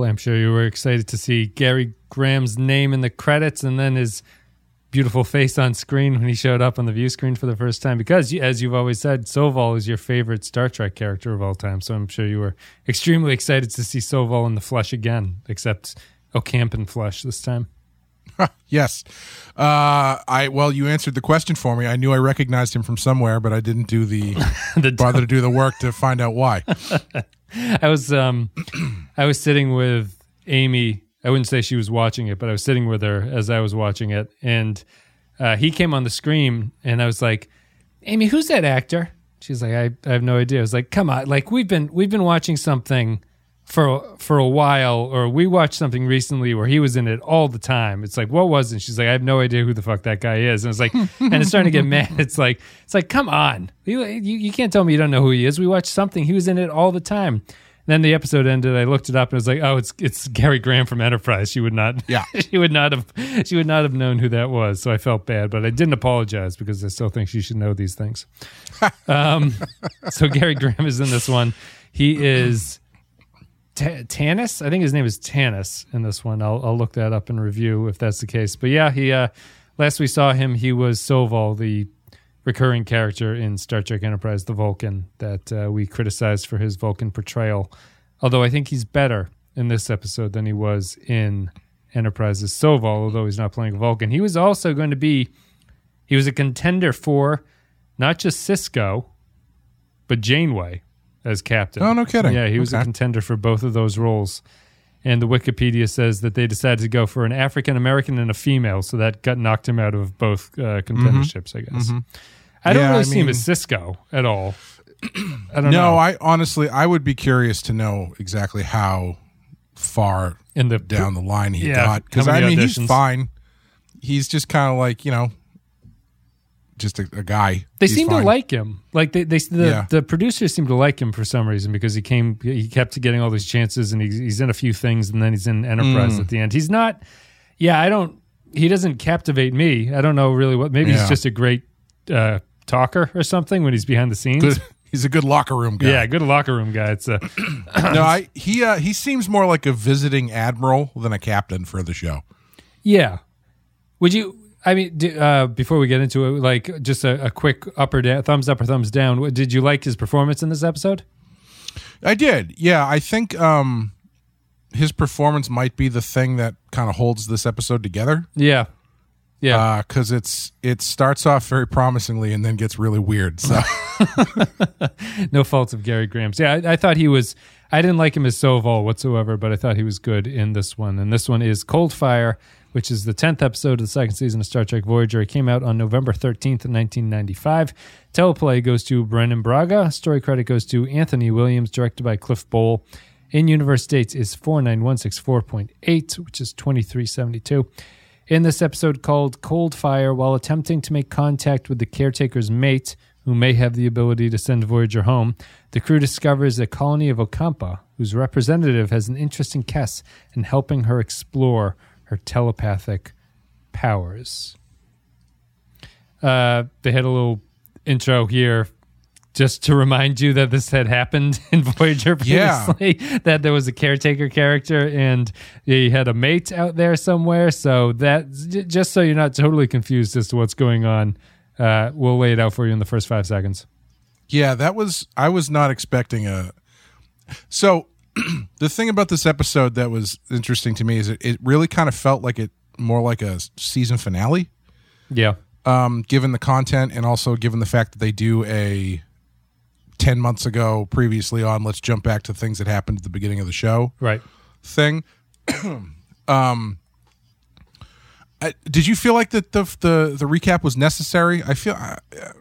Buckley, I'm sure you were excited to see Gary Graham's name in the credits and then his beautiful face on screen when he showed up on the view screen for the first time. Because, as you've always said, Soval is your favorite Star Trek character of all time. So I'm sure you were extremely excited to see Soval in the flesh again, except Ocampan flesh this time. yes. Uh, I well, you answered the question for me. I knew I recognized him from somewhere, but I didn't do the, the bother to do the work to find out why. I was um, I was sitting with Amy. I wouldn't say she was watching it, but I was sitting with her as I was watching it, and uh, he came on the screen, and I was like, "Amy, who's that actor?" She's like, I, I have no idea." I was like, "Come on, like we've been we've been watching something." For for a while, or we watched something recently where he was in it all the time. It's like, what was it? She's like, I have no idea who the fuck that guy is. And it's like, and it's starting to get mad. It's like, it's like, come on, you, you, you can't tell me you don't know who he is. We watched something. He was in it all the time. And then the episode ended. I looked it up and I was like, oh, it's it's Gary Graham from Enterprise. She would not, yeah, she would not have, she would not have known who that was. So I felt bad, but I didn't apologize because I still think she should know these things. um, so Gary Graham is in this one. He is T- Tanis. I think his name is Tanis in this one. I'll, I'll look that up and review if that's the case. But yeah, he uh, last we saw him, he was Soval, the recurring character in Star Trek Enterprise, the Vulcan that uh, we criticized for his Vulcan portrayal. Although I think he's better in this episode than he was in Enterprise's Soval, although he's not playing Vulcan. He was also going to be, he was a contender for not just Sisko, but Janeway as captain. Oh, no kidding. Yeah, he was okay. a contender for both of those roles. And the Wikipedia says that they decided to go for an African American and a female, so that got knocked him out of both uh, contenderships, mm-hmm. I guess. Mm-hmm. I don't yeah, really I see mean, him as Sisko at all. I don't know. no, know. I honestly, I would be curious to know exactly how far in the down the line he yeah, got because I mean auditions? he's fine. He's just kind of like you know just a, a guy. They He's seem fine. to like him. Like they, they the, yeah. the producers seem to like him for some reason because he came, he kept getting all these chances, and he's, he's in a few things, and then he's in Enterprise mm. at the end. He's not. Yeah, I don't. He doesn't captivate me. I don't know really what. Maybe yeah. he's just a great uh, talker or something when he's behind the scenes. Good. He's a good locker room guy. Yeah, good locker room guy. It's a no. I he uh, he seems more like a visiting admiral than a captain for the show. Yeah. Would you I mean, uh, before we get into it, like just a, a quick up or down, thumbs up or thumbs down. Did you like his performance in this episode? I did. Yeah, I think um, his performance might be the thing that kind of holds this episode together. Yeah, yeah, because uh, it's it starts off very promisingly and then gets really weird. So, no faults of Gary Graham's. Yeah, I, I, thought he was. I didn't like him as Soval whatsoever, but I thought he was good in this one. And this one is Cold Fire which is the 10th episode of the second season of Star Trek Voyager. It came out on November 13th, 1995. Teleplay goes to Brannon Braga. Story credit goes to Anthony Williams, directed by Cliff Bole. In universe dates is 49164.8, which is 2372. In this episode called Cold Fire, while attempting to make contact with the caretaker's mate, who may have the ability to send Voyager home, the crew discovers a colony of Ocampa, whose representative has an interest in Kes in helping her explore her telepathic powers. Uh, they had a little intro here just to remind you that this had happened in Voyager previously. Yeah. that there was a caretaker character and he had a mate out there somewhere. So that just so you're not totally confused as to what's going on, uh, we'll lay it out for you in the first five seconds. Yeah, that was I was not expecting a. So the thing about this episode that was interesting to me is it, it really kind of felt like it more like a season finale. Yeah. Um, given the content and also given the fact that they do a 10 months ago previously on let's jump back to things that happened at the beginning of the show right thing um I, did you feel like that the, the the recap was necessary i feel I,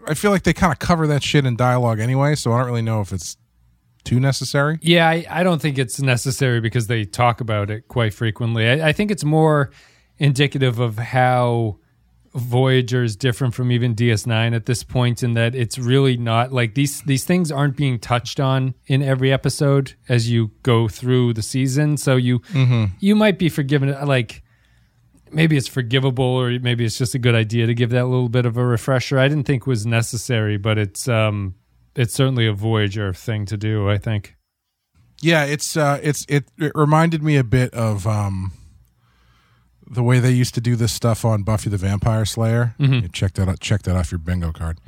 I feel like they kind of cover that shit in dialogue anyway so i don't really know if it's too necessary? Yeah, I, I, don't think it's necessary because they talk about it quite frequently. I, I think it's more indicative of how Voyager is different from even DS9 at this point in that it's really not like these these things aren't being touched on in every episode as you go through the season. So you mm-hmm. you might be forgiven like maybe it's forgivable or maybe it's just a good idea to give that little bit of a refresher. I didn't think it was necessary, but it's um it's certainly a Voyager thing to do. I think. Yeah, it's uh, it's it, it reminded me a bit of um, the way they used to do this stuff on Buffy the Vampire Slayer. You check that out, check that off your bingo card.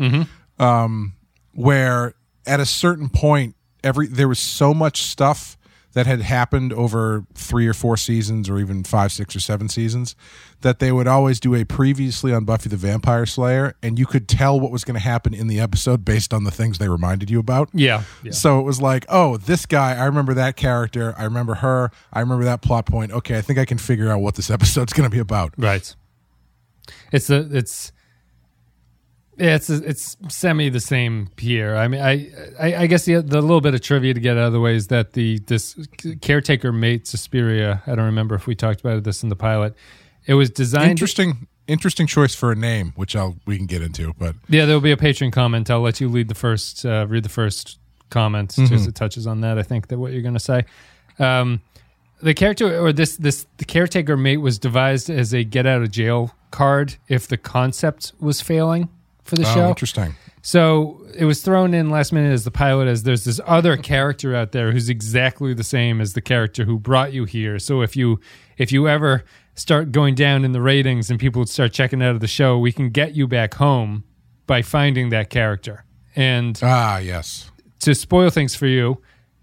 Um, where at a certain point, every there was so much stuff that had happened over three or four seasons, or even five, six, or seven seasons, that they would always do a previously on Buffy the Vampire Slayer, and you could tell what was going to happen in the episode based on the things they reminded you about. Yeah. yeah. So it was like, oh, this guy, I remember that character. I remember her. I remember that plot point. Okay, I think I can figure out what this episode's going to be about. Right. It's a it's yeah, it's it's semi the same here. I mean, I I, I guess the the little bit of trivia to get out of the way is that the this caretaker mate Suspiria. I don't remember if we talked about this in the pilot. It was designed. Interesting, interesting choice for a name, which I'll we can get into. But Yeah, there will be a patron comment. I'll let you lead the first, uh, read the first comment because it touches on that. I think that what you're going to say. Um, the character or this this the caretaker mate was devised as a get out of jail card if the concept was failing for the oh, show. interesting. So it was thrown in last minute as the pilot as there's this other character out there who's exactly the same as the character who brought you here. So if you if you ever start going down in the ratings and people start checking out of the show, we can get you back home by finding that character. And Ah, yes. to spoil things for you,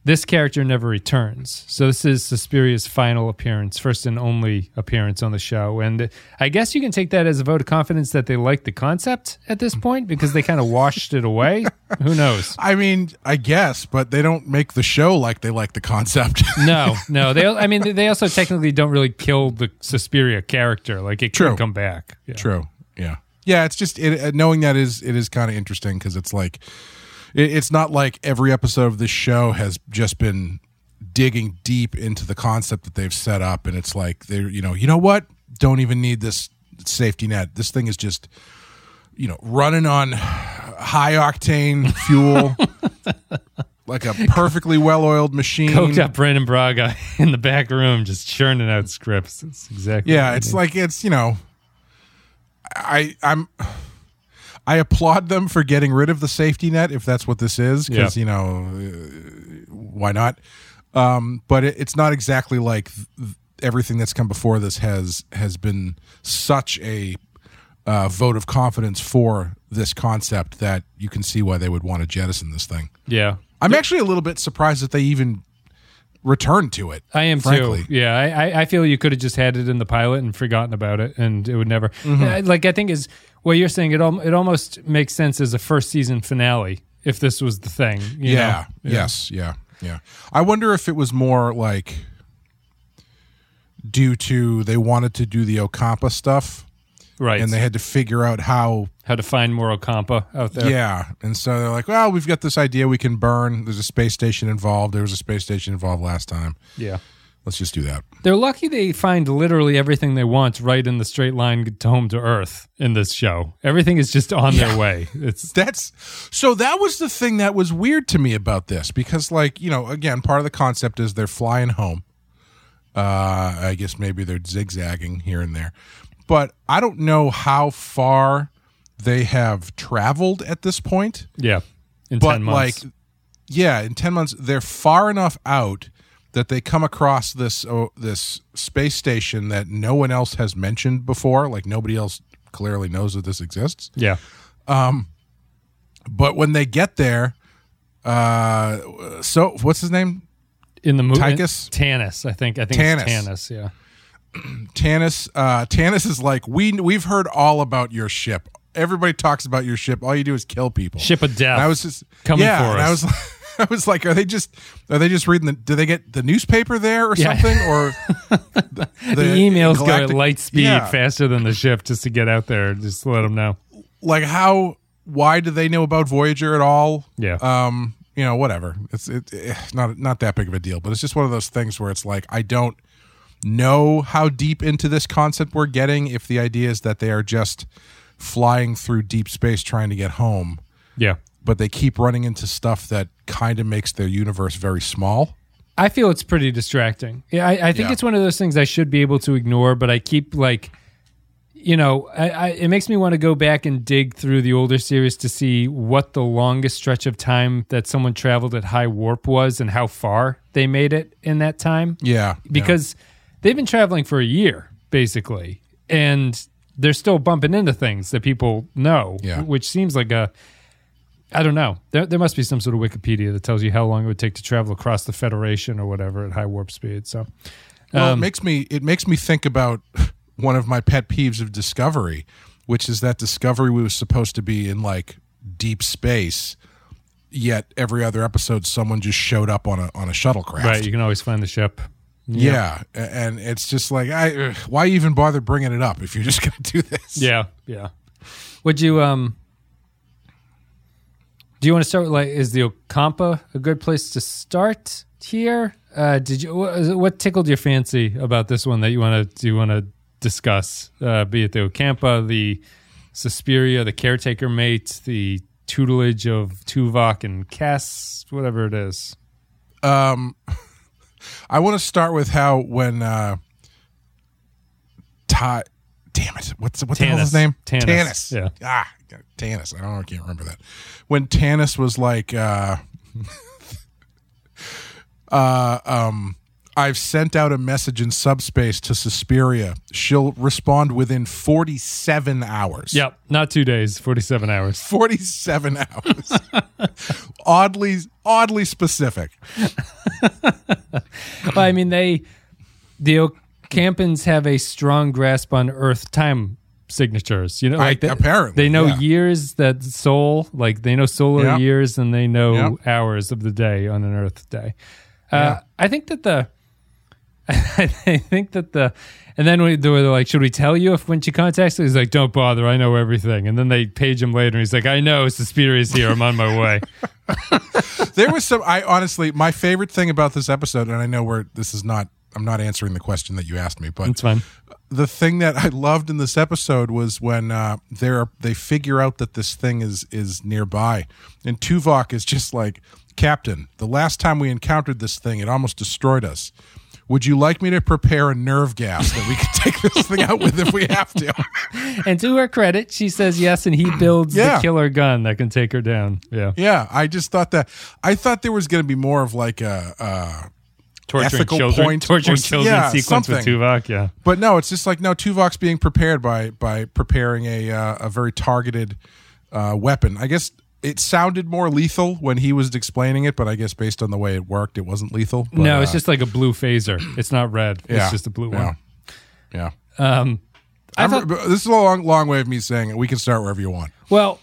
this character never returns. So this is Suspiria's final appearance, first and only appearance on the show. And I guess you can take that as a vote of confidence that they like the concept at this point because they kind of washed it away. Who knows? I mean, I guess, but they don't make the show like they like the concept. No, no. They, I mean, they also technically don't really kill the Suspiria character. Like it True. can come back. Yeah. True. Yeah. Yeah. It's just it, uh, knowing that is it is kind of interesting because it's like it, it's not like every episode of this show has just been digging deep into the concept that they've set up, and it's like they're you know you know what don't even need this safety net. This thing is just you know running on high octane fuel. Like a perfectly well-oiled machine. Coked up Brannon Braga in the back room, just churning out scripts. It's exactly. Yeah, it's it like it's you know, I I'm I applaud them for getting rid of the safety net if that's what this is because Yeah. you know uh, why not? Um, but it, it's not exactly like th- everything that's come before this has has been such a uh, vote of confidence for this concept that you can see why they would want to jettison this thing. Yeah. I'm actually a little bit surprised that they even returned to it. I am frankly. too. Yeah, I, I- feel you could have just had it in the pilot and forgotten about it, and it would never. Mm-hmm. Like I think is what you're saying. It al- it almost makes sense as a first season finale if this was the thing. you yeah, know? Yes. Yeah. Yeah. I wonder if it was more like due to they wanted to do the Ocampa stuff Right. and they had to figure out how. How to find more Ocampa out there. Yeah. And so they're like, well, we've got this idea we can burn. There's a space station involved. There was a space station involved last time. Yeah. Let's just do that. They're lucky they find literally everything they want right in the straight line to home to Earth in this show. Everything is just on their way. It's That's so that was the thing that was weird to me about this because like, you know, again, part of the concept is they're flying home. Uh I guess maybe they're zigzagging here and there. But I don't know how far they have traveled at this point. yeah. In But ten months. like yeah, in 10 months they're far enough out that they come across this oh, this space station that no one else has mentioned before, like nobody else clearly knows that this exists. yeah. Um But when they get there, uh, so what's his name? In the movie, Tychus? Tanis, I think. I think Tanis. it's Tanis. Yeah. Tanis. Uh, Tanis is like we we've heard all about your ship. Everybody talks about your ship. All you do is kill people. Ship of death. And I was just Coming yeah, for and I us. was I was like, are they just are they just reading the? Do they get the newspaper there or Yeah. something or the, the emails go at light speed Yeah. faster than the ship just to get out there. Just to let them know. Like how? Why do they know about Voyager at all? Yeah. um you know whatever it's it, eh, not not that big of a deal but it's just one of those things where it's like i don't know how deep into this concept we're getting if the idea is that they are just flying through deep space trying to get home yeah. but they keep running into stuff that kind of makes their universe very small I feel it's pretty distracting. Yeah, I, I think Yeah. it's one of those things I should be able to ignore, but I keep like, you know, I, I, it makes me want to go back and dig through the older series to see what the longest stretch of time that someone traveled at high warp was and how far they made it in that time. Yeah, because they've been traveling for a year basically, and they're still bumping into things that people know. Yeah. which seems like a I don't know. There, there must be some sort of Wikipedia that tells you how long it would take to travel across the Federation or whatever at high warp speed. So, Well, Um, it makes me it makes me think about one of my pet peeves of Discovery, which is that Discovery was supposed to be in like deep space, yet every other episode someone just showed up on a on a shuttlecraft. right, you can always find the ship. Yeah, a- and it's just like I why even bother bringing it up if you're just going to do this? Yeah, yeah. Would you um? Do you want to start with like is the Ocampa a good place to start here? Uh, did you what, what tickled your fancy about this one that you want to do you want to discuss? Uh, be it the Ocampa, the Suspiria, the caretaker mate, the tutelage of Tuvok and Cass, whatever it is. Um, I want to start with how when uh, Ty, damn it, what's what the hell is his name? Tanis, yeah. ah, Tanis. I don't know. I can't remember that. When Tanis was like, uh, uh, um. I've sent out a message in subspace to Suspiria. She'll respond within 47 hours. Yep, not two days, forty-seven hours. 47 hours. oddly oddly specific. well, I mean, they the Ocampans have a strong grasp on Earth time signatures. You know, I- like they, apparently, they know yeah. years that Sol, like they know solar Yep. years, and they know Yep. hours of the day on an Earth day. Uh, Yeah. I think that the, I think that the, and then we, they were like, should we tell you if when she contacts? us? He's like, don't bother, I know everything. And then they page him later, and he's like, I know, Suspiria's here, I'm on my way. There was some I honestly my favorite thing about this episode and I know where this is not I'm not answering the question that you asked me, but It's fine. the thing that I loved in this episode was when uh, they're they figure out that this thing is is nearby, and Tuvok is just like, Captain, the last time we encountered this thing, it almost destroyed us. Would you like me to prepare a nerve gas that we can take this thing out with if we have to? And to her credit, she says yes, and he builds Yeah. the killer gun that can take her down. Yeah. Yeah, I just thought that I thought there was going to be more of like a. Uh, torturing ethical children, point torturing or- children yeah, sequence with. Tuvok. Yeah, But no, it's just like no. Tuvok's being prepared by by preparing a uh, a very targeted uh, weapon. I guess it sounded more lethal when he was explaining it, but I guess based on the way it worked, it wasn't lethal. But, no, it's uh, just like a blue phaser. It's not red. yeah, It's just a blue yeah, one. Yeah. Um, I I'm- thought, this is a long long way of me saying it. We can start wherever you want. well,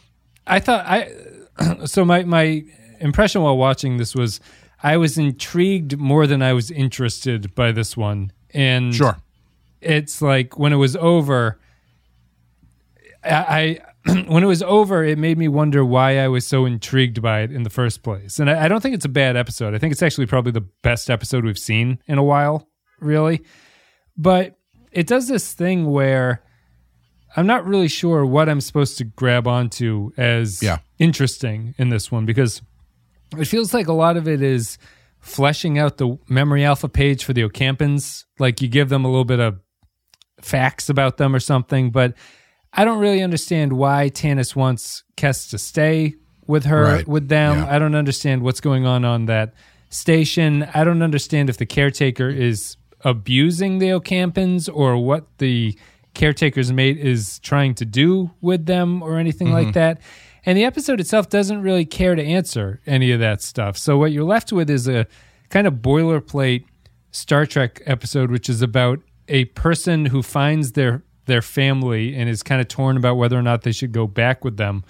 I thought I. So my my impression while watching this was I was intrigued more than I was interested by this one, and Sure. it's like when it was over i, I when it was over it made me wonder why i was so intrigued by it in the first place and I, I don't think it's a bad episode i think it's actually probably the best episode we've seen in a while really but it does this thing where i'm not really sure what i'm supposed to grab onto as Yeah. interesting in this one because it feels like a lot of it is fleshing out the memory alpha page for the Ocampans. Like you give them a little bit of facts about them or something, but I don't really understand why Tanis wants Kes to stay with her, Right. with them. Yeah. I don't understand what's going on on that station. I don't understand if the caretaker is abusing the Ocampans or what the caretaker's mate is trying to do with them or anything like mm-hmm. that. And the episode itself doesn't really care to answer any of that stuff. So what you're left with is a kind of boilerplate Star Trek episode, which is about a person who finds their their family and is kind of torn about whether or not they should go back with them.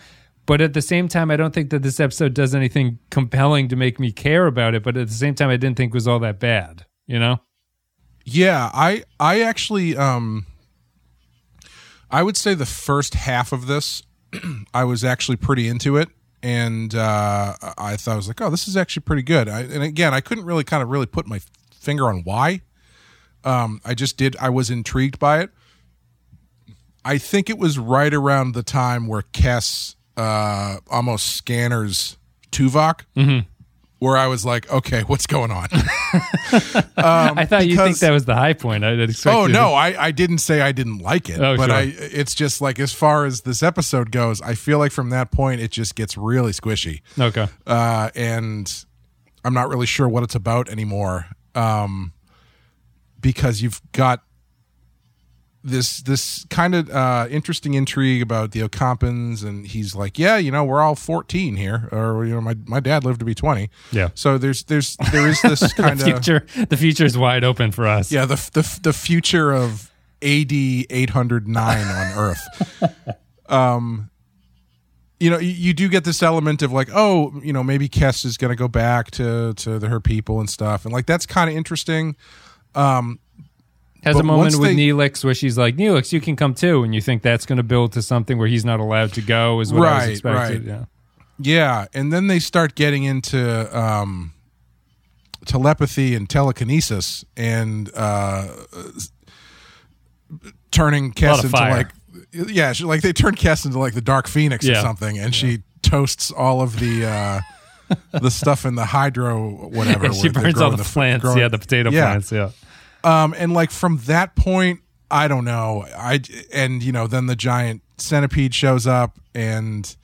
But at the same time, I don't think that this episode does anything compelling to make me care about it. But at the same time, I didn't think it was all that bad. You know? Yeah, I I actually um I would say the first half of this I was actually pretty into it and uh I thought I was like, "Oh, this is actually pretty good." I, and again, I couldn't really kind of really put my finger on why. Um I just did I was intrigued by it. I think it was right around the time where Kes uh almost scanners Tuvok. where I was like, okay, what's going on? I thought you think that was the high point. I expect oh to- no, I, I didn't say I didn't like it, Oh, but sure. I it's just like as far as this episode goes, I feel like from that point it just gets really squishy, Okay. uh, and I'm not really sure what it's about anymore, um, because you've got this this kind of uh, interesting intrigue about the Ocampans, and he's like, yeah, you know, we're all 14 here, or you know, my my dad lived to be 20, Yeah. so there's there's there is this kind The of future, the future is wide open for us. yeah the the the future of AD 809 on Earth. Um, you know, you, you do get this element of like, oh, you know, maybe Kes is going to go back to to the, her people and stuff, and like that's kind of interesting. Has But a moment with they- Neelix where she's like, "Neelix, you can come too," and you think that's going to build to something where he's not allowed to go. Is what I was Right, expecting. right. Yeah. Yeah, and then they start getting into um, telepathy and telekinesis and uh, turning Kes into like yeah, she, like they turn Kes into like the Dark Phoenix or something, and she toasts all of the uh, the stuff in the hydro whatever. She burns all growing the plants. growing- yeah, the potato Yeah. plants. Yeah. Um, and like from that point, I don't know. I and you know then the giant centipede shows up and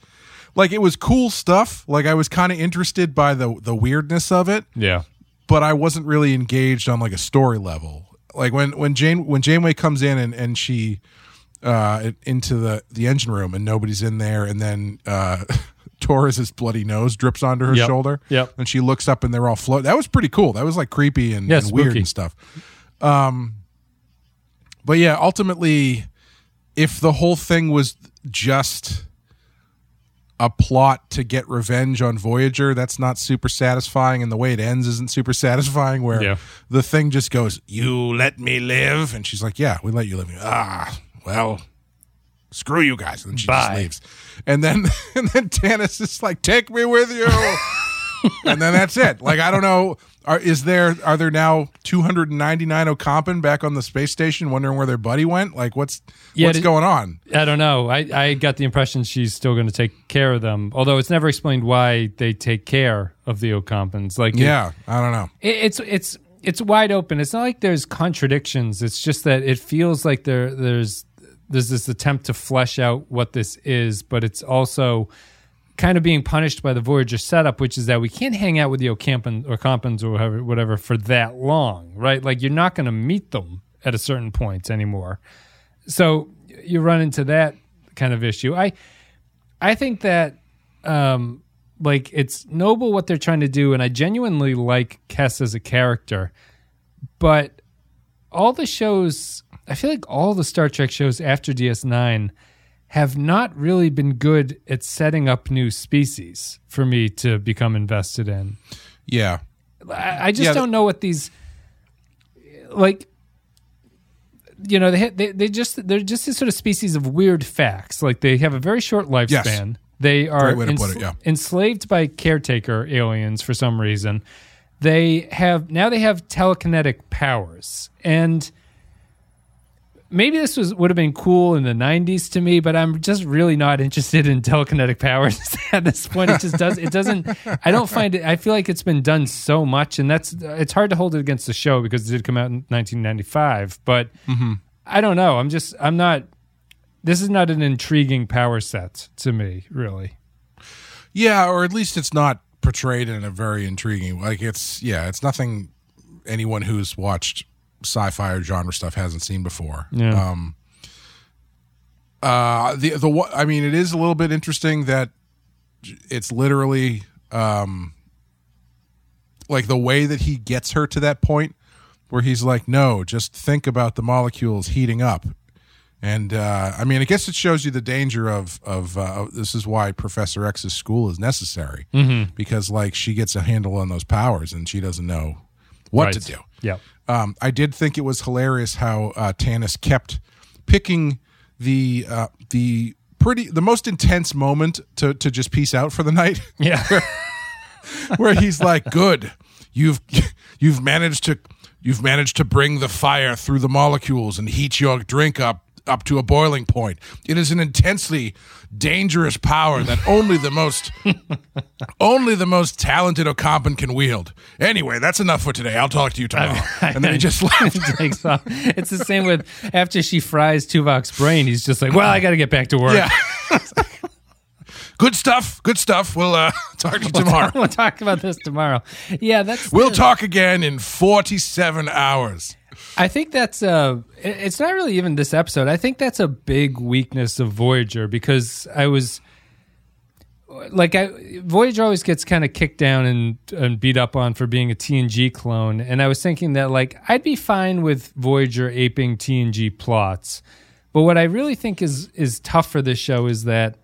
like it was cool stuff. Like I was kind of interested by the the weirdness of it, Yeah. but I wasn't really engaged on like a story level. Like when when Jane when Janeway comes in and and she uh into the the engine room and nobody's in there, and then uh Torres's bloody nose drips onto her Yep. shoulder. Yep. and she looks up and they're all float. That was pretty cool. That was like creepy and, Yeah, and weird and stuff. Um, but yeah, ultimately, if the whole thing was just a plot to get revenge on Voyager, that's not super satisfying, and the way it ends isn't super satisfying. Where Yeah. the thing just goes, "You let me live," and she's like, "Yeah, we let you live." Ah, well, screw you guys, and she just leaves. And then and then Tanis is like, "Take me with you," and then that's it. Like I don't know. Are, is there are there now 299 Ocampan back on the space station wondering where their buddy went? Like what's Yeah, what's did- going on? I don't know. I, I got the impression she's still going to take care of them, although it's never explained why they take care of the Ocampans. Like, it- Yeah, I don't know. it, it's it's it's wide open. It's not like there's contradictions. It's just that it feels like there there's there's this attempt to flesh out what this is, but it's also kind of being punished by the Voyager setup, which is that we can't hang out with the Ocampan or Compans or whatever, whatever for that long, right? Like you're not going to meet them at a certain point anymore. So you run into that kind of issue. I I think that um like it's noble what they're trying to do and I genuinely like Kess as a character. But all the shows I feel like all the Star Trek shows after DS9 have not really been good at setting up new species for me to become invested in. Yeah. I, I just Yeah, don't know what these like. You know, they, they they just they're just this sort of species of weird facts. Like they have a very short lifespan. They are Great way to put it, yeah. enslaved by caretaker aliens for some reason. They have now they have telekinetic powers, and maybe this was would have been cool in the 90s to me but i'm just really not interested in telekinetic powers at this point. It just does it doesn't i don't find it i feel like it's been done so much and that's it's hard to hold it against the show because it did come out in 1995 but mm-hmm. i don't know. I'm just i'm not this is not an intriguing power set to me really. Yeah, or at least it's not portrayed in a very intriguing like it's yeah, it's nothing anyone who's watched sci-fi or genre stuff hasn't seen before. Yeah. Um uh the the I mean it is a little bit interesting that it's literally um like the way that he gets her to that point where he's like no, just think about the molecules heating up. And uh, I mean, I guess it shows you the danger of of uh, this is why Professor X's school is necessary because like she gets a handle on those powers and she doesn't know what to do. yeah Um, I did think it was hilarious how uh, Tanis kept picking the uh, the pretty the most intense moment to to just peace out for the night, yeah where he's like, "Good, you've you've managed to you've managed to bring the fire through the molecules and heat your drink up." Up to a boiling point. It is an intensely dangerous power that only the most only the most talented Ocampan can wield. Anyway, that's enough for today. I'll talk to you tomorrow. and then he just left. It's the same with after she fries Tuvok's brain. He's just like, "Well, I got to get back to work." Yeah. good stuff. Good stuff. We'll uh, talk to you tomorrow. we'll talk about this tomorrow. Yeah, that's. We'll talk again in 47 hours. I think that's it- it's not really even this episode. I think that's a big weakness of Voyager because I was like I Voyager always gets kind of kicked down and and beat up on for being a TNG clone and I was thinking that like I'd be fine with Voyager aping TNG plots. But what I really think is is tough for this show is that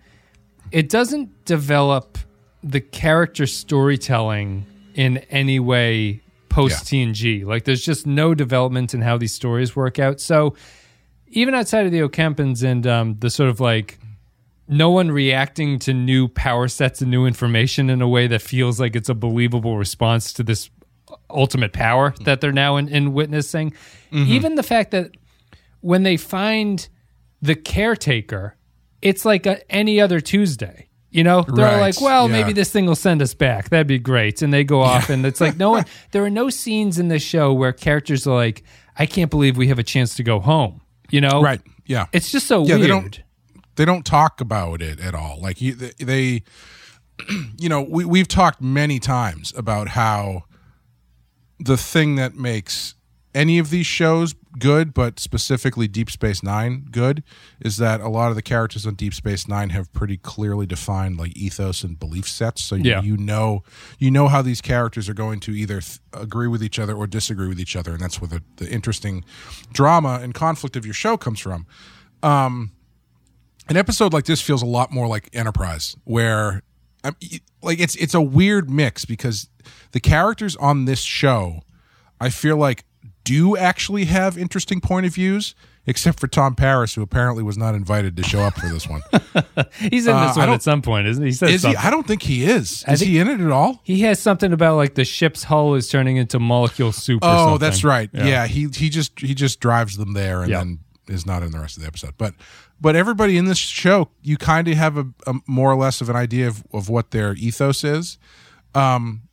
it doesn't develop the character storytelling in any way post TNG. Like there's just no development in how these stories work out. So even outside of the Ocampans and um, the sort of like no one reacting to new power sets and new information in a way that feels like it's a believable response to this ultimate power that they're now in, in witnessing. Even the fact that when they find the caretaker, it's like a, any other Tuesday. You know, they're Right, like, well, yeah. maybe this thing will send us back. That'd be great. And they go off, and it's like, no one, there are no scenes in this show where characters are like, I can't believe we have a chance to go home. You know? Right. Yeah. It's just so Yeah, weird. they don't- they don't talk about it at all. Like you, they, they you know, we we've talked many times about how the thing that makes any of these shows good, but specifically Deep Space Nine good, is that a lot of the characters on Deep Space Nine have pretty clearly defined like ethos and belief sets. So you, Yeah. you know you know how these characters are going to either th- agree with each other or disagree with each other, and that's where the, the interesting drama and conflict of your show comes from Um, an episode like this feels a lot more like Enterprise, where um, y- like it's it's a weird mix because the characters on this show, I feel like, do actually have interesting point of views, except for Tom Paris, who apparently was not invited to show up for this one. He's in Uh, this I one at some point, isn't he? He says Is he? I don't think he is. Is he in it at all? He has something about like the ship's hull is turning into molecule soup. or Oh, something. that's right. Yeah. he he just he just drives them there and Yeah. then is not in the rest of the episode. But but everybody in this show, you kind of have a, a more or less of an idea of, of what their ethos is. Um,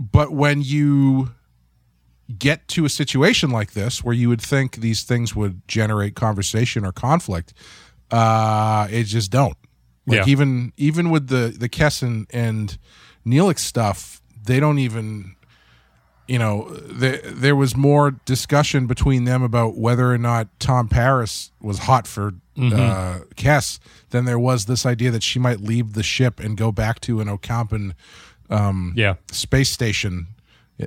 but when you get to a situation like this where you would think these things would generate conversation or conflict, uh, it just don't. Like Yeah. even even with the the Kesson and Neelix stuff, they don't even you know, there there was more discussion between them about whether or not Tom Paris was hot for uh, Kes than there was this idea that she might leave the ship and go back to an Ocampan Yeah. space station.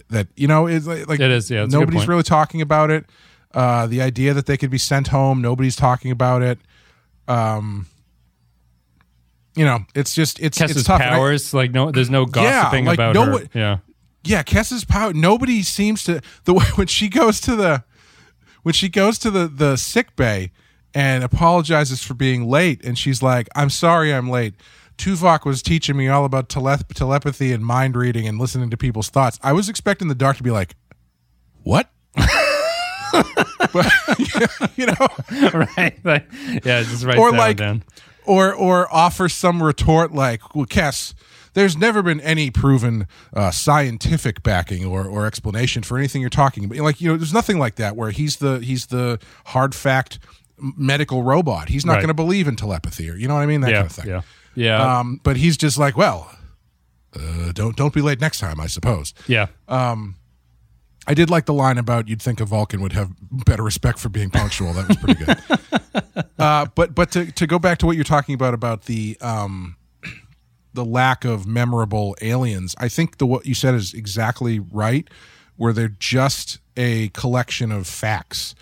That you know is like, like It is, yeah, it's a good nobody's really talking about it. Uh, the idea that they could be sent home, nobody's talking about it. Um, you know, it's just it's Kes's it's tough. And I- powers, like no, there's no gossiping like, about no her. yeah, yeah, Kes's power. Nobody seems to the way when she goes to the when she goes to the the sick bay and apologizes for being late, and she's like, "I'm sorry, I'm late." Tuvok was teaching me all about telep- telepathy and mind reading and listening to people's thoughts. I was expecting the doc to be like, "What?" but you know, right. Like, yeah, just write or like, down. or or offer some retort like, "Well, Kes, there's never been any proven uh, scientific backing or, or explanation for anything you're talking about. Like, you know, there's nothing like that where he's the he's the hard fact medical robot. He's not Right. going to believe in telepathy or you know what I mean, that Yeah, kind of thing. yeah, yeah, Um, but he's just like, well, uh, don't don't be late next time, I suppose. yeah. I did like the line about you'd think a Vulcan would have better respect for being punctual. That was pretty good. uh, but but to, to go back to what you're talking about about the um, the lack of memorable aliens, I think the what you said is exactly right. Where they're just a collection of facts,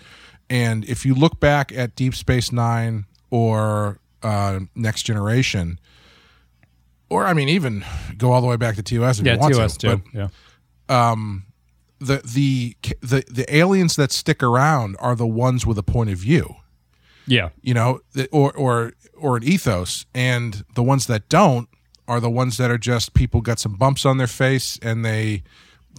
and if you look back at Deep Space Nine or uh, Next Generation, or I mean even go all the way back to TOS if yeah, you want TOS to, too. but yeah, the the the the aliens that stick around are the ones with a point of view. Yeah, you know or or or an ethos. And the ones that don't are the ones that are just people got some bumps on their face and they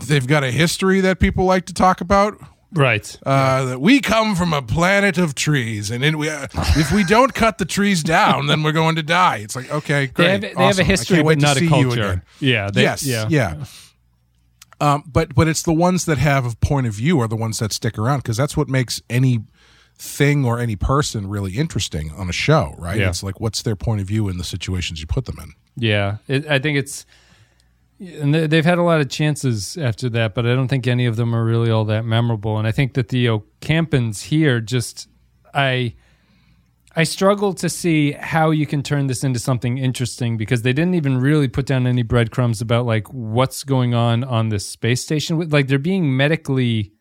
they've got a history that people like to talk about Right. Uh, that we come from a planet of trees, and we, uh, if we don't cut the trees down, then we're going to die. It's like okay, great. they have, they have awesome. a I history, but not a culture. Yeah. They, yes, Yeah. yeah. Um, but but it's the ones that have a point of view are the ones that stick around because that's what makes any thing or any person really interesting on a show, right? Yeah. It's like what's their point of view in the situations you put them in. Yeah, it, I think it's, and they- they've had a lot of chances after that, but I don't think any of them are really all that memorable. And I think that the Ocampans here just, I, I struggle to see how you can turn this into something interesting because they didn't even really put down any breadcrumbs about like what's going on on this space station. Like they're being medically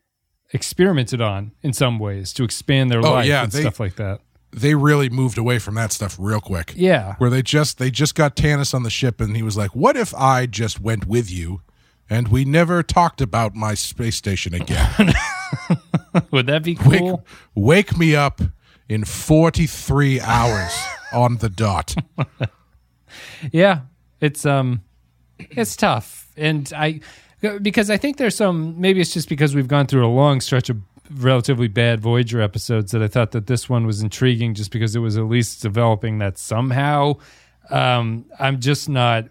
experimented on in some ways to expand their Oh, life yeah, and they- stuff like that. They really moved away from that stuff real quick. Yeah. Where they just they just got Tanis on the ship and he was like, "What if I just went with you and we never talked about my space station again?" Would that be wake, cool? wake me up in 43 hours on the dot. Yeah, it's um, it's tough, and I because I think there's some maybe it's just because we've gone through a long stretch of relatively bad Voyager episodes that I thought that this one was intriguing just because it was at least developing that somehow. Um, I'm just not.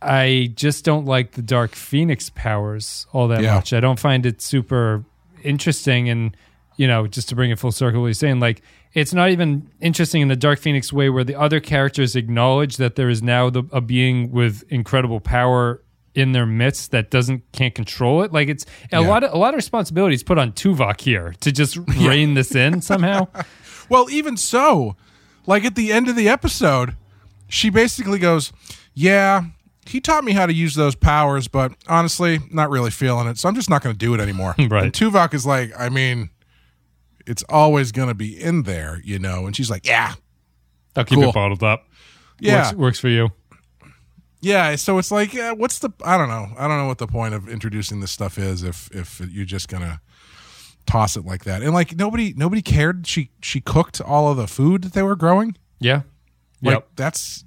I just don't like the Dark Phoenix powers all that Yeah. much. I don't find it super interesting. And, you know, just to bring it full circle, what you're saying, like, it's not even interesting in the Dark Phoenix way where the other characters acknowledge that there is now the, a being with incredible power in their midst that doesn't can't control it. Like it's a Yeah. lot of a lot of responsibilities put on Tuvok here to just rein this in somehow. Well, even so, like at the end of the episode, she basically goes, "Yeah, he taught me how to use those powers, but honestly, not really feeling it. So I'm just not going to do it anymore." Right. And Tuvok is like, "I mean, it's always going to be in there, you know." And she's like, "Yeah, I'll keep Cool. it bottled up. yeah, Works, works for you. Yeah." So it's like, uh, what's the? I don't know. I don't know what the point of introducing this stuff is if if you're just gonna toss it like that. And like nobody nobody cared. She she cooked all of the food that they were growing. Yeah. Like yep. that's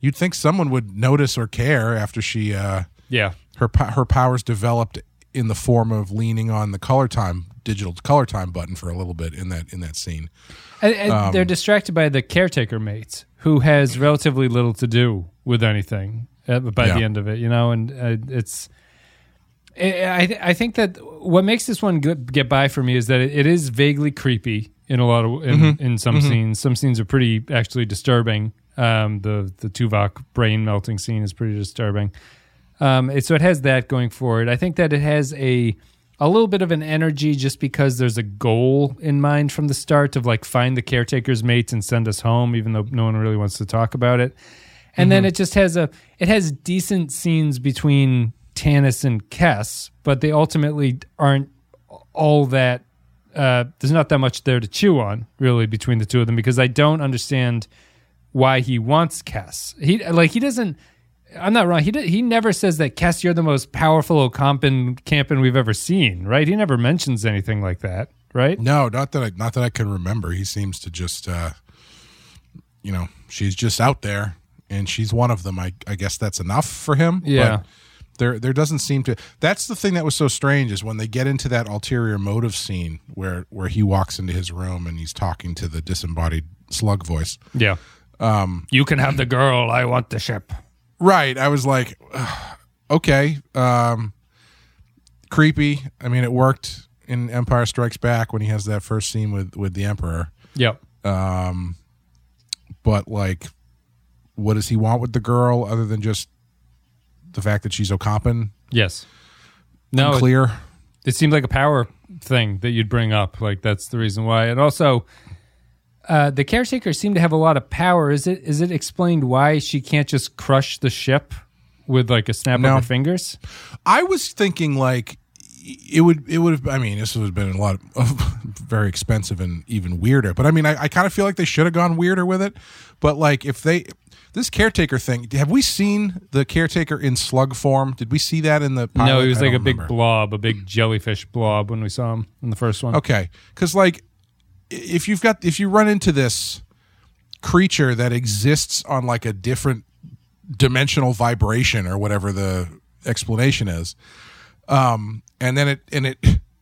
you'd think someone would notice or care after she uh Yeah. her her powers developed in the form of leaning on the color time digital color time button for a little bit in that in that scene. And, and Um, they're distracted by the caretaker mate, who has relatively little to do with anything by Yeah. the end of it, you know. And uh, it's, I I I think that what makes this one good, get by for me is that it, it is vaguely creepy in a lot of in, Mm-hmm. in some scenes. Some scenes are pretty actually disturbing. Um, the the Tuvok brain melting scene is pretty disturbing. Um, it, so it has that going for it. I think that it has a a little bit of an energy just because there's a goal in mind from the start of like find the caretaker's mates and send us home, even though no one really wants to talk about it. And then it just has a it has decent scenes between Tanis and Kes, but they ultimately aren't all that. Uh, there's not that much there to chew on really between the two of them because I don't understand why he wants Kes. He like he doesn't. I'm not wrong. He did, he never says that Kes, you're the most powerful Ocampan campin we've ever seen, right? He never mentions anything like that, right? No, not that I not that I can remember. He seems to just uh you know, she's just out there and she's one of them. I I guess that's enough for him. Yeah. But there there doesn't seem to that's the thing that was so strange is when they get into that ulterior motive scene where where he walks into his room and he's talking to the disembodied slug voice. Yeah. Um, you can have the girl. I want the ship. Right. I was like, okay, um, creepy. I mean, it worked in Empire Strikes Back when he has that first scene with with the Emperor. Yep. Um, But like, what does he want with the girl other than just the fact that she's Ocampan? Yes. No, it, Clear. it seemed like a power thing that you'd bring up. Like that's the reason why. And also, uh, the caretakers seem to have a lot of power. Is it is it explained why she can't just crush the ship with like a snap No. of her fingers? I was thinking like it would it would have. I mean, this would have been a lot of very expensive and even weirder. But I mean, I, I kind of feel like they should have gone weirder with it. But like, if they this caretaker thing, have we seen the caretaker in slug form? Did we see that in the? Pilot? no, he was I like a don't big blob, a big jellyfish blob when we saw him in the first one. Okay, because like if you've got if you run into this creature that exists on like a different dimensional vibration or whatever the explanation is, Um, and then it and it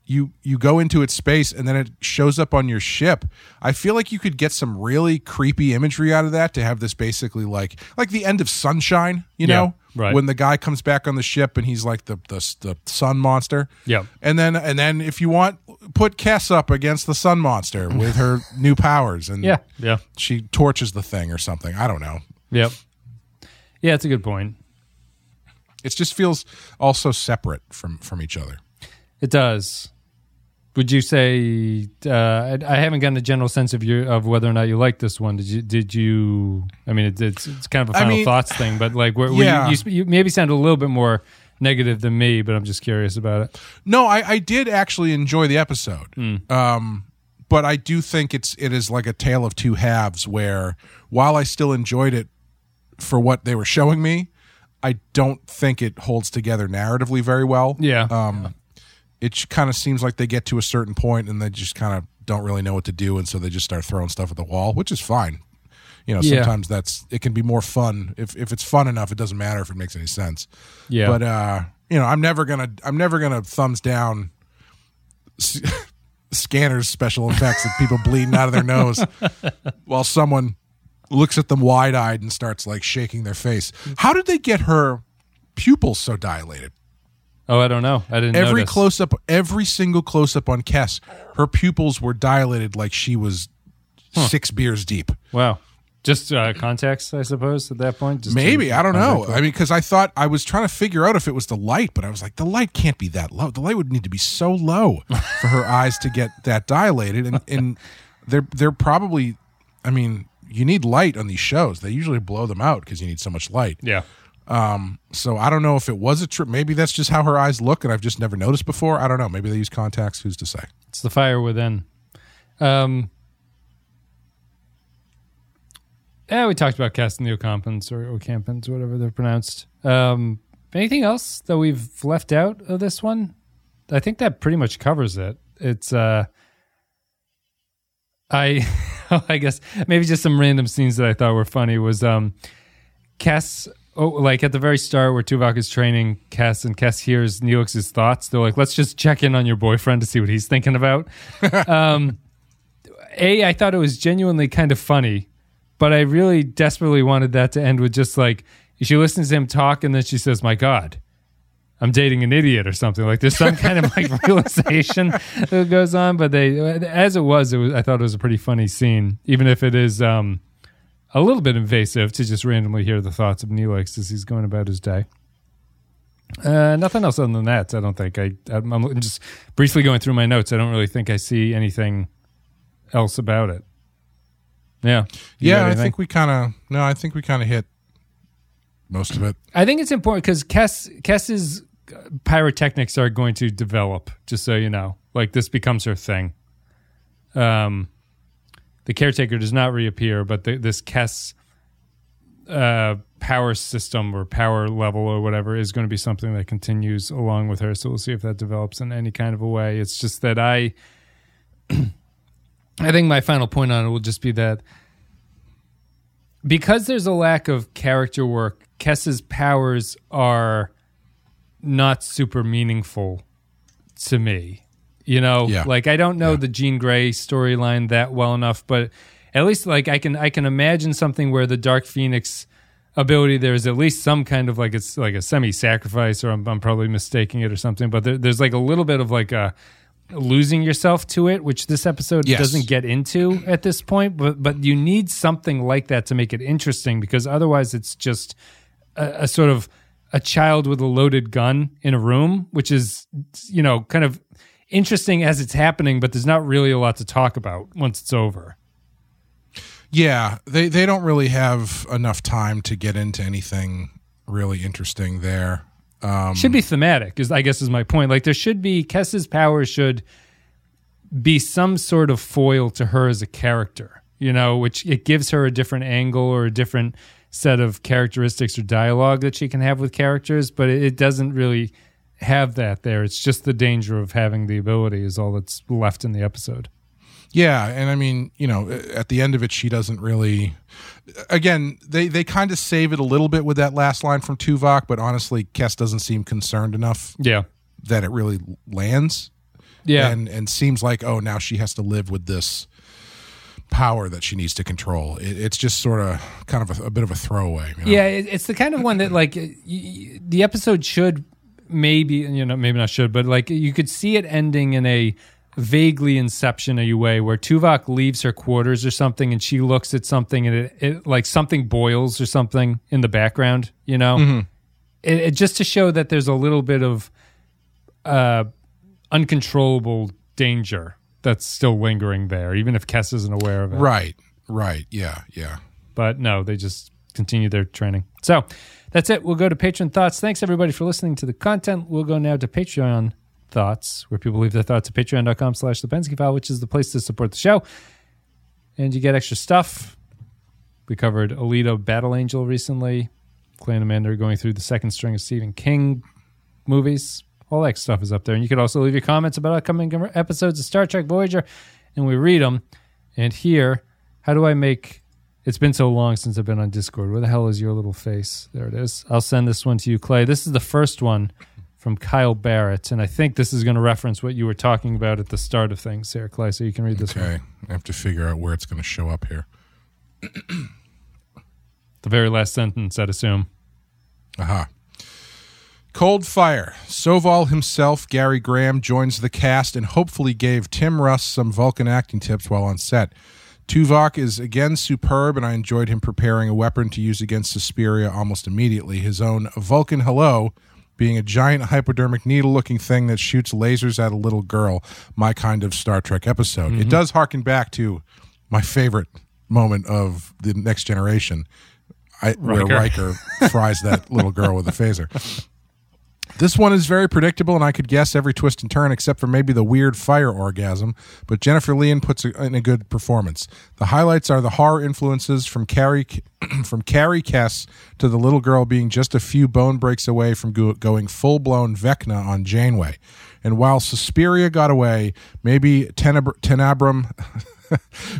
you you go into its space and then it shows up on your ship. I feel like you could get some really creepy imagery out of that to have this basically like like the end of Sunshine, you Yeah, know, right. when the guy comes back on the ship and he's like the the, the sun monster. Yeah. And then and then if you want put Kes up against the sun monster with her new powers and Yeah. Yeah. she torches the thing or something. I don't know. Yep. Yeah, it's a good point. It just feels also separate from from each other. It does. Would you say? Uh, I, I haven't gotten a general sense of your of whether or not you like this one. Did you? Did you? I mean, it, it's it's kind of a final mean- thoughts thing, but like, where, where Yeah. you, you, you maybe sound a little bit more negative than me, but I'm just curious about it. No, I, I did actually enjoy the episode. Um, but I do think it's it is like a tale of two halves where while I still enjoyed it for what they were showing me, I don't think it holds together narratively very well. Yeah. Um, it kind of seems like they get to a certain point and they just kind of don't really know what to do, and so they just start throwing stuff at the wall, which is fine. You know, Yeah. sometimes that's it can be more fun if if it's fun enough. It doesn't matter if it makes any sense. yeah. But uh, you know, I'm never gonna I'm never gonna thumbs down s- scanners special effects of people bleeding out of their nose while someone looks at them wide eyed and starts like shaking their face. How did they get her pupils so dilated? oh, I don't know. I didn't. Every notice. close up, every single close up on Kes, her pupils were dilated like she was six beers deep. Wow. Just uh, context, I suppose, at that point. Just Maybe I don't know. Okay, I mean, because I thought I was trying to figure out if it was the light, but I was like, the light can't be that low. The light would need to be so low for her eyes to get that dilated, and and they're they're probably. I mean, you need light on these shows. They usually blow them out because you need so much light. Yeah. So I don't know if it was a trip. Maybe that's just how her eyes look, and I've just never noticed before. I don't know. Maybe they use contacts. Who's to say? It's the fire within. Um, yeah, we talked about casting the Ocampans or Ocampans, whatever they're pronounced. Um, anything else that we've left out of this one? I think that pretty much covers it. It's uh, I, I guess maybe just some random scenes that I thought were funny was um, Kes. Oh, like at the very start where Tuvok is training Kes and Kes hears Neelix's thoughts. They're like, let's just check in on your boyfriend to see what he's thinking about. um, a, I thought it was genuinely kind of funny, but I really desperately wanted that to end with just like she listens to him talk and then she says, "My God, I'm dating an idiot" or something. Like there's some kind of like realization that goes on. But they, as it was, it was. I thought it was a pretty funny scene, even if it is um, a little bit invasive to just randomly hear the thoughts of Neelix as he's going about his day. Uh, nothing else other than that. I don't think I. I'm, I'm just briefly going through my notes. I don't really think I see anything else about it. Yeah. You yeah, I think we kind of. No, I think we kind of hit most of it. I think it's important because Kes Kes's pyrotechnics are going to develop. Just so you know, like this becomes her thing. Um, the caretaker does not reappear, but the, this Kes uh, power system or power level or whatever is going to be something that continues along with her. So we'll see if that develops in any kind of a way. It's just that I, I think my final point on it will just be that because there's a lack of character work, Kes's powers are not super meaningful to me. You know, Yeah. like I don't know the Jean Grey storyline that well enough, but at least like I can I can imagine something where the Dark Phoenix ability there's at least some kind of like it's like a semi sacrifice, or I'm, I'm probably mistaking it or something. But there, there's like a little bit of like a losing yourself to it, which this episode Yes. doesn't get into at this point. But but you need something like that to make it interesting because otherwise it's just a, a sort of a child with a loaded gun in a room, which is you know kind of interesting as it's happening, but there's not really a lot to talk about once it's over. Yeah, they they don't really have enough time to get into anything really interesting there. Um, should be thematic is i guess is my point. Like there should be kes's power should be some sort of foil to her as a character you know which it gives her a different angle or a different set of characteristics or dialogue that she can have with characters but it doesn't really have that there. It's just the danger of having the ability is all that's left in the episode Yeah, and I mean, you know, at the end of it, she doesn't really. Again, they they kind of save it a little bit with that last line from Tuvok, but honestly, Kes doesn't seem concerned enough yeah that it really lands. Yeah. and and seems like oh now she has to live with this power that she needs to control. It, it's just sort of kind of a, a bit of a throwaway. you know? Yeah, it, it's the kind of one that like y- the episode should maybe you know maybe not should, but like you could see it ending in a vaguely inception a way where Tuvok leaves her quarters or something and she looks at something and it, it like something boils or something in the background, you know, it, it just to show that there's a little bit of uh, uncontrollable danger that's still lingering there, even if Kes isn't aware of it. Right. Right. Yeah. Yeah. But no, they just continue their training. So that's it. We'll go to Patreon thoughts. Thanks everybody for listening to the content. We'll go now to Patreon thoughts, where people leave their thoughts at patreon.com slash the Pensky file, which is the place to support the show. And you get extra stuff. We covered Alita Battle Angel recently. Clay and Amanda going through the second string of Stephen King movies. All that stuff is up there. And you can also leave your comments about upcoming episodes of Star Trek Voyager, and we read them. And here, how do I make. It's been so long since I've been on Discord. Where the hell is your little face? There it is. I'll send this one to you, Clay. This is the first one from Kyle Barrett. And I think this is going to reference what you were talking about at the start of things here, Clay. So you can read this one. Okay. I have to figure out where it's going to show up here. The very last sentence, I'd assume. Aha. Cold Fire. Soval himself, Gary Graham, joins the cast and hopefully gave Tim Russ some Vulcan acting tips while on set. Tuvok is again superb, and I enjoyed him preparing a weapon to use against Suspiria almost immediately. His own Vulcan Hello being a giant hypodermic needle looking thing that shoots lasers at a little girl. My kind of Star Trek episode. It mm-hmm. does harken back to my favorite moment of the next generation. I, where Riker. Riker fries that little girl with a phaser. This one is very predictable, and I could guess every twist and turn except for maybe the weird fire orgasm. But Jennifer Lien puts in a good performance. The highlights are the horror influences from Carrie, from Carrie Kes to the little girl being just a few bone breaks away from go, going full blown Vecna on Janeway. And while Suspiria got away, maybe Tenab- Tenabrum,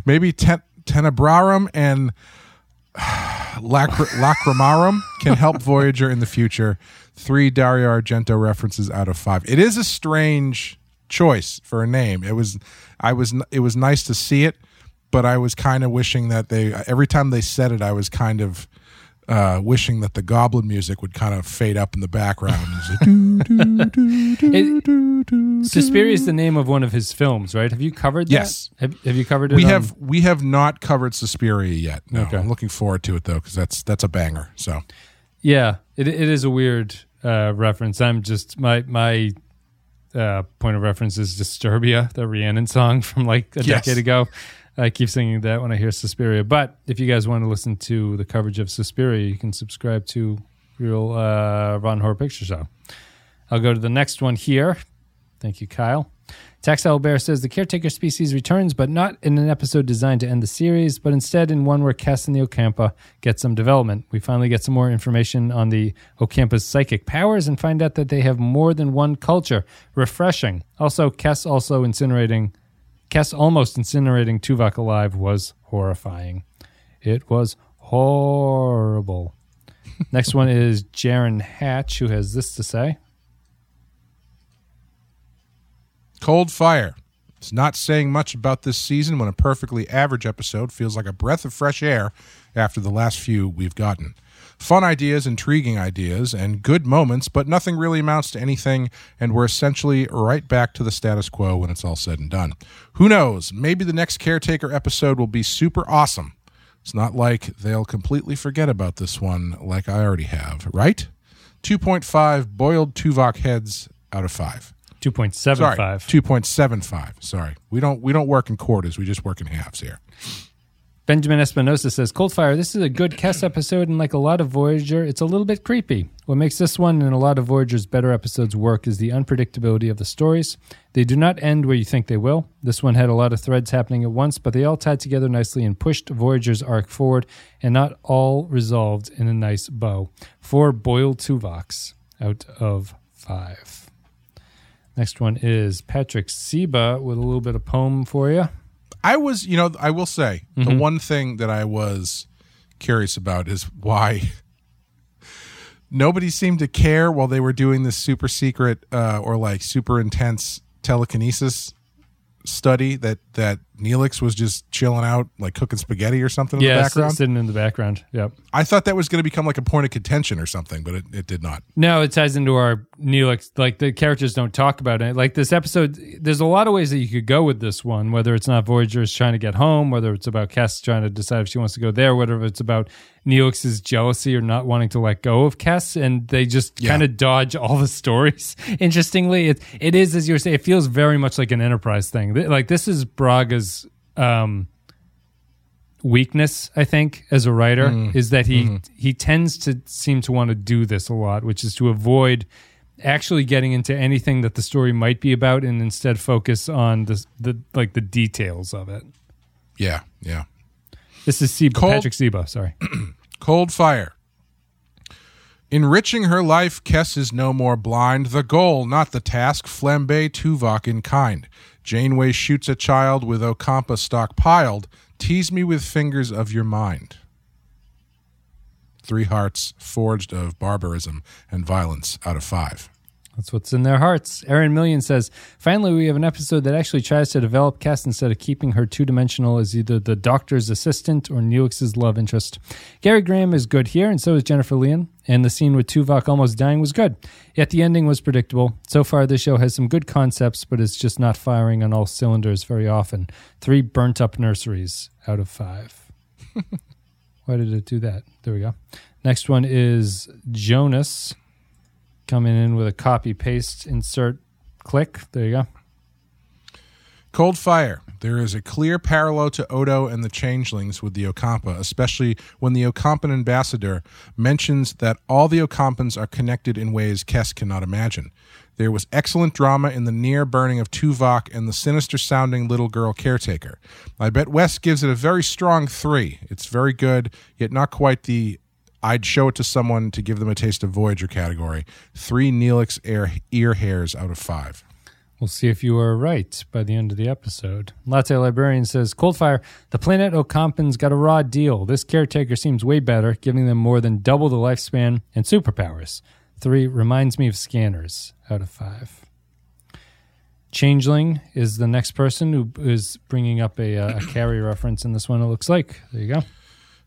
maybe Ten- Tenebrarum and Lacr- Lacrimarum can help Voyager in the future. Three Dario Argento references out of five. It is a strange choice for a name. It was, I was, it was nice to see it, but I was kind of wishing that they every time they said it, I was kind of uh, wishing that the Goblin music would kind of fade up in the background. Suspiria is the name of one of his films, right? Have you covered that? Yes. Have, have you covered it? we on- have we have not covered Suspiria yet. No, Okay. I'm looking forward to it though because that's that's a banger. So Yeah, it it is a weird uh, reference. I'm just my my uh, point of reference is Disturbia, the Rihanna song from like a Yes. decade ago. I keep singing that when I hear Suspiria. But if you guys want to listen to the coverage of Suspiria, you can subscribe to Real uh, Ron Horror Picture Show. I'll go to the next one here. Thank you, Kyle. Taxel Bear says the caretaker species returns, but not in an episode designed to end the series, but instead in one where Kes and the Ocampa get some development. We finally get some more information on the Ocampa's psychic powers and find out that they have more than one culture. Refreshing. Also, Kes also incinerating, Kes almost incinerating Tuvok alive was horrifying. It was horrible. Next one is Jaron Hatch, who has this to say. Cold Fire. It's not saying much about this season when a perfectly average episode feels like a breath of fresh air after the last few we've gotten. Fun ideas, intriguing ideas, and good moments, but nothing really amounts to anything, and we're essentially right back to the status quo when it's all said and done. Who knows? Maybe the next Caretaker episode will be super awesome. It's not like they'll completely forget about this one like I already have, right? 2.5 boiled Tuvok heads out of 5. Two point seven Sorry, five. two point seven five. Sorry, we don't we don't work in quarters. We just work in halves here. Benjamin Espinosa says, Coldfire, this is a good Kes episode, and like a lot of Voyager, it's a little bit creepy. What makes this one and a lot of Voyager's better episodes work is the unpredictability of the stories. They do not end where you think they will. This one had a lot of threads happening at once, but they all tied together nicely and pushed Voyager's arc forward, and not all resolved in a nice bow. Four boiled Tuvoks out of five. Next one is Patrick Seba with a little bit of poem for you. I was, you know, I will say the Mm-hmm. one thing that I was curious about is why nobody seemed to care while they were doing this super secret uh, or like super intense telekinesis study that that Neelix was just chilling out like cooking spaghetti or something in the background. sitting in the background. Yep. I thought that was going to become like a point of contention or something, but it, it did not. No, it ties into our Neelix. Like the characters don't talk about it. Like this episode, there's a lot of ways that you could go with this one. Whether it's not Voyager's trying to get home, whether it's about Kes trying to decide if she wants to go there, whether it's about Neelix's jealousy or not wanting to let go of Kes, and they just Yeah. kind of dodge all the stories. Interestingly, it it is as you were saying, it feels very much like an Enterprise thing. Like this is Braga's. Um, weakness i think as a writer is that he he tends to seem to want to do this a lot which is to avoid actually getting into anything that the story might be about and instead focus on the the like the details of it Yeah, yeah. this is Seba, Cold- patrick seba sorry Cold fire. Enriching her life, Kes is no more blind. The goal, not the task. Flambe Tuvok in kind. Janeway shoots a child with Ocampa stockpiled. Tease me with fingers of your mind. Three hearts forged of barbarism and violence out of five. That's what's in their hearts. Aaron Million says, finally, we have an episode that actually tries to develop Kes instead of keeping her two dimensional as either the doctor's assistant or Neelix's love interest. Gary Graham is good here, and so is Jennifer Lien. And the scene with Tuvok almost dying was good. Yet the ending was predictable. So far, this show has some good concepts, but it's just not firing on all cylinders very often. Three burnt up nurseries out of five. Why did it do that? There we go. Next one is Jonas coming in with a copy paste insert click. There you go. Cold Fire. There is a clear parallel to Odo and the Changelings with the Ocampa, especially when the Ocampan ambassador mentions that all the Ocampans are connected in ways Kes cannot imagine. There was excellent drama in the near burning of Tuvok and the sinister sounding little girl caretaker. I bet Wes gives it a very strong three. It's very good, yet not quite the I'd show it to someone to give them a taste of Voyager category. Three Neelix ear, ear hairs out of five. We'll see if you are right by the end of the episode. Latte Librarian says Coldfire, the planet Ocampans got a raw deal. This caretaker seems way better, giving them more than double the lifespan and superpowers. Three reminds me of scanners out of five. Changeling is the next person who is bringing up a, uh, a Carrie reference in this one, it looks like. There you go.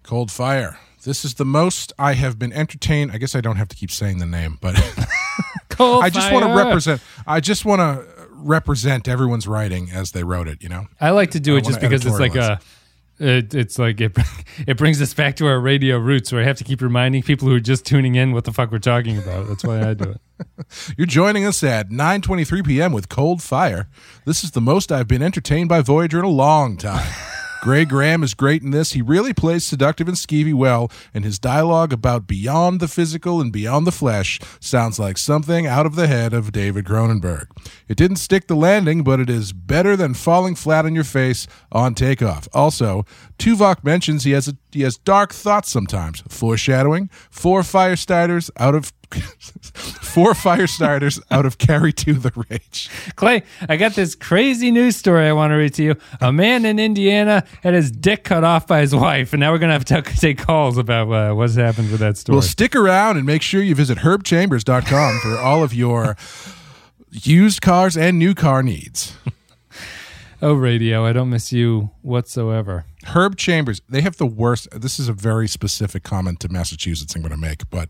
Cold Fire. This is the most I have been entertained. I guess I don't have to keep saying the name, but I just want to represent. I just want to represent everyone's writing as they wrote it. You know, I like to do I it just because it's like a. It, it's like it, it brings us back to our radio roots where I have to keep reminding people who are just tuning in what the fuck we're talking about. That's why I do it. you're joining us at 9:23 p.m. with Cold Fire. This is the most I've been entertained by Voyager in a long time. Gary Graham is great in this. He really plays seductive and skeevy well, and his dialogue about beyond the physical and beyond the flesh sounds like something out of the head of David Cronenberg. It didn't stick the landing, but it is better than falling flat on your face on takeoff. Also, Tuvok mentions he has a, he has dark thoughts sometimes. Foreshadowing. Four fire starters out of four fire starters out of Carrie to the Rage. Clay, I got this crazy news story I want to read to you. A man in Indiana had his dick cut off by his wife, and now we're going to have to take calls about uh, what's happened with that story. Well, stick around and make sure you visit herbchambers.com for all of your used cars and new car needs. oh, radio, I don't miss you whatsoever. Herb Chambers, they have the worst. This is a very specific comment to Massachusetts I'm going to make, but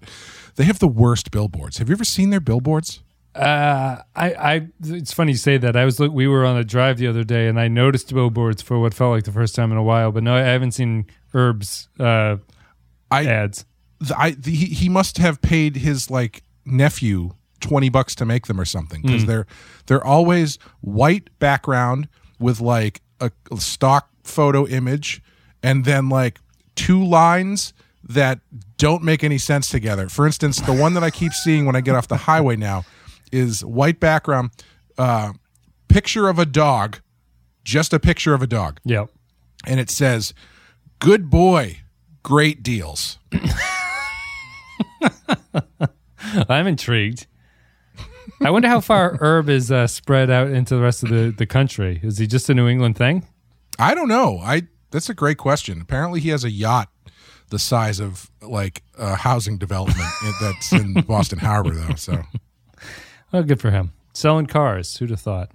they have the worst billboards. Have you ever seen their billboards? Uh, I, I, it's funny you say that. I was, look, we were on a drive the other day, and I noticed billboards for what felt like the first time in a while. But no, I haven't seen Herb's uh, I, ads. the, I the, he, he must have paid his like nephew 20 bucks to make them or something because they're they're always white background with like a, stock photo image and then like two lines that don't make any sense together. For instance, the one that I keep seeing when I get off the highway now is white background uh picture of a dog, just a picture of a dog Yep. and it says good boy, great deals. I'm intrigued. I wonder how far Herb is uh, spread out into the rest of the, the country. Is he just a New England thing? I don't know. I that's a great question. Apparently, he has a yacht the size of like a housing development that's in Boston Harbor, though. So Well, good for him. Selling cars. Who'd have thought?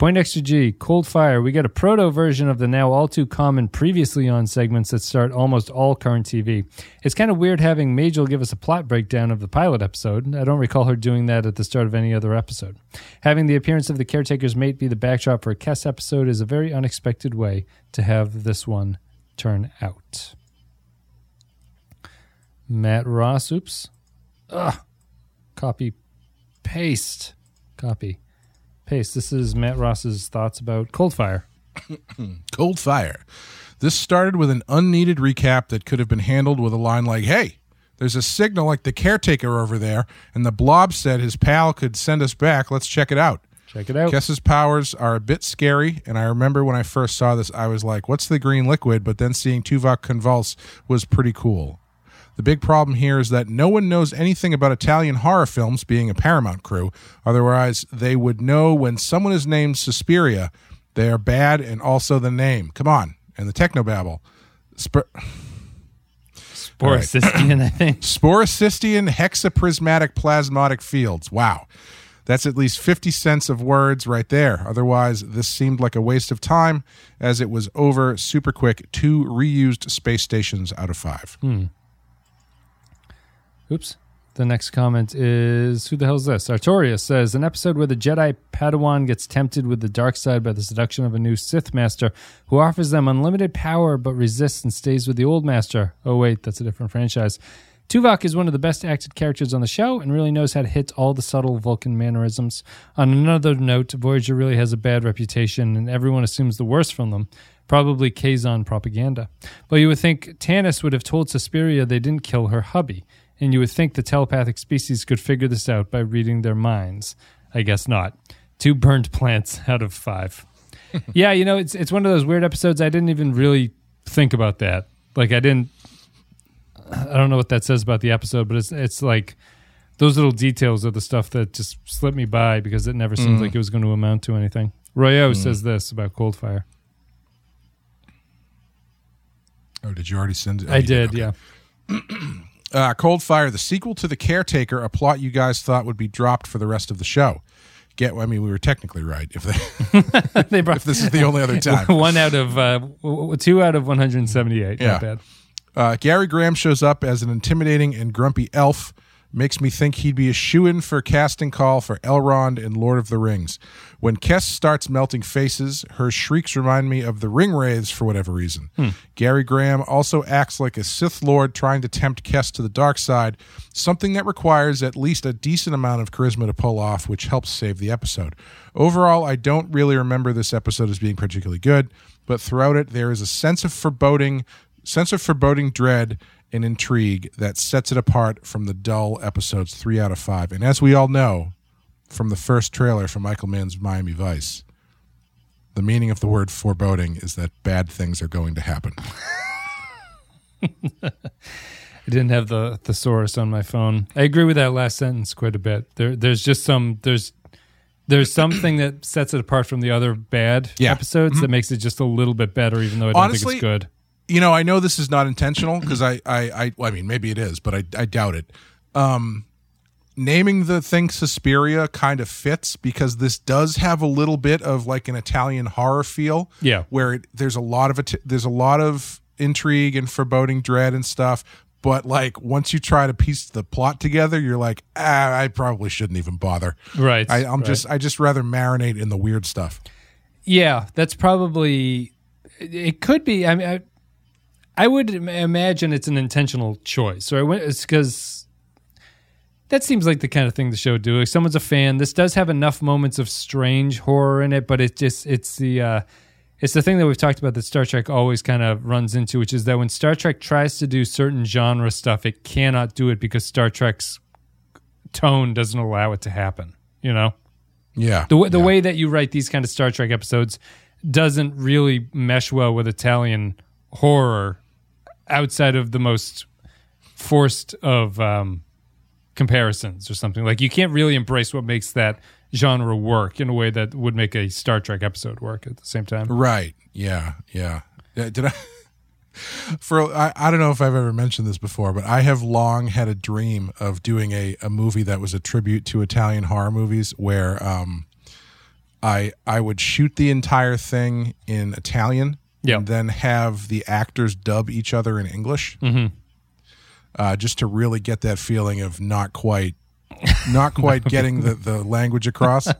Point extra G, Cold Fire. We get a proto version of the now all too common previously on segments that start almost all current TV. It's kind of weird having Majel give us a plot breakdown of the pilot episode. I don't recall her doing that at the start of any other episode. Having the appearance of the caretaker's mate be the backdrop for a Kes episode is a very unexpected way to have this one turn out. Matt Ross, oops. Ugh. Copy, paste, copy, paste. This is Matt Ross's thoughts about Cold Fire. Cold Fire. This started with an unneeded recap that could have been handled with a line like, Hey, there's a signal like the caretaker over there, and the blob said his pal could send us back. Let's check it out. Check it out. Kes's powers are a bit scary, and I remember when I first saw this, I was like, What's the green liquid? But then seeing Tuvok convulse was pretty cool. The big problem here is that no one knows anything about Italian horror films, being a Paramount crew. Otherwise, they would know when someone is named Suspiria, they are bad, and also the name. Come on. And the technobabble. Sp- Sporocystian, I think. Sporocystian hexaprismatic plasmatic fields. Wow. That's at least 50 cents of words right there. Otherwise, this seemed like a waste of time as it was over super quick. Two reused space stations out of five. Hmm. Oops. The next comment is who the hell's this? Artorius says an episode where the Jedi Padawan gets tempted with the dark side by the seduction of a new Sith master who offers them unlimited power but resists and stays with the old master. Oh wait, that's a different franchise. Tuvok is one of the best acted characters on the show and really knows how to hit all the subtle Vulcan mannerisms. On another note, Voyager really has a bad reputation and everyone assumes the worst from them. Probably Kazon propaganda. But you would think Tanis would have told Suspiria they didn't kill her hubby and you would think the telepathic species could figure this out by reading their minds. I guess not. Two burned plants out of five. yeah, you know, it's it's one of those weird episodes. I didn't even really think about that. Like, I didn't. I don't know what that says about the episode, but it's it's like those little details are the stuff that just slipped me by because it never seemed mm. like it was going to amount to anything. Royo mm. says this about Coldfire. Oh, did you already send it? Oh, I you did, Okay. yeah. Uh, Cold Fire, the sequel to The Caretaker, a plot you guys thought would be dropped for the rest of the show. Get, I mean, we were technically right. If they, they brought if this is the only other time, one out of uh, two out of 178. Yeah. Not bad. Uh, Gary Graham shows up as an intimidating and grumpy elf. Makes me think he'd be a shoe in for a casting call for Elrond in Lord of the Rings. When Kes starts melting faces, her shrieks remind me of the ring wraiths for whatever reason. Hmm. Gary Graham also acts like a Sith Lord trying to tempt Kes to the dark side, something that requires at least a decent amount of charisma to pull off, which helps save the episode. Overall, I don't really remember this episode as being particularly good, but throughout it, there is a sense of foreboding sense of foreboding dread and intrigue that sets it apart from the dull episodes three out of five. And as we all know from the first trailer for Michael Mann's Miami Vice, the meaning of the word foreboding is that bad things are going to happen. I didn't have the thesaurus on my phone. I agree with that last sentence quite a bit. There, there's just some there's there's something that sets it apart from the other bad Yeah. episodes mm-hmm. that makes it just a little bit better, even though I don't Honestly, think it's good. You know, I know this is not intentional because I, I, I, well, I mean, maybe it is, but I, I doubt it. Um, naming the thing Suspiria kind of fits because this does have a little bit of like an Italian horror feel. Yeah. where it, there's a lot of there's a lot of intrigue and foreboding dread and stuff. But like once you try to piece the plot together, you're like, ah, I probably shouldn't even bother. Right. I, I'm right. just, I just rather marinate in the weird stuff. Yeah, that's probably. It it could be. I mean, I, I would imagine it's an intentional choice, right? When- It's because that seems like the kind of thing the show would do. If someone's a fan, this does have enough moments of strange horror in it, but it just it's the uh, it's the thing that we've talked about that Star Trek always kind of runs into, which is that when Star Trek tries to do certain genre stuff, it cannot do it because Star Trek's tone doesn't allow it to happen. You know Yeah. the the Yeah. way that you write these kind of Star Trek episodes doesn't really mesh well with Italian horror outside of the most forced of um, comparisons or something. Like you can't really embrace what makes that genre work in a way that would make a Star Trek episode work at the same time. Right. Yeah. Yeah. Did I? For I, I don't know if I've ever mentioned this before, but I have long had a dream of doing a, a movie that was a tribute to Italian horror movies where um I I would shoot the entire thing in Italian Yep. and then have the actors dub each other in English. Uh, just to really get that feeling of not quite not quite getting the, the language across.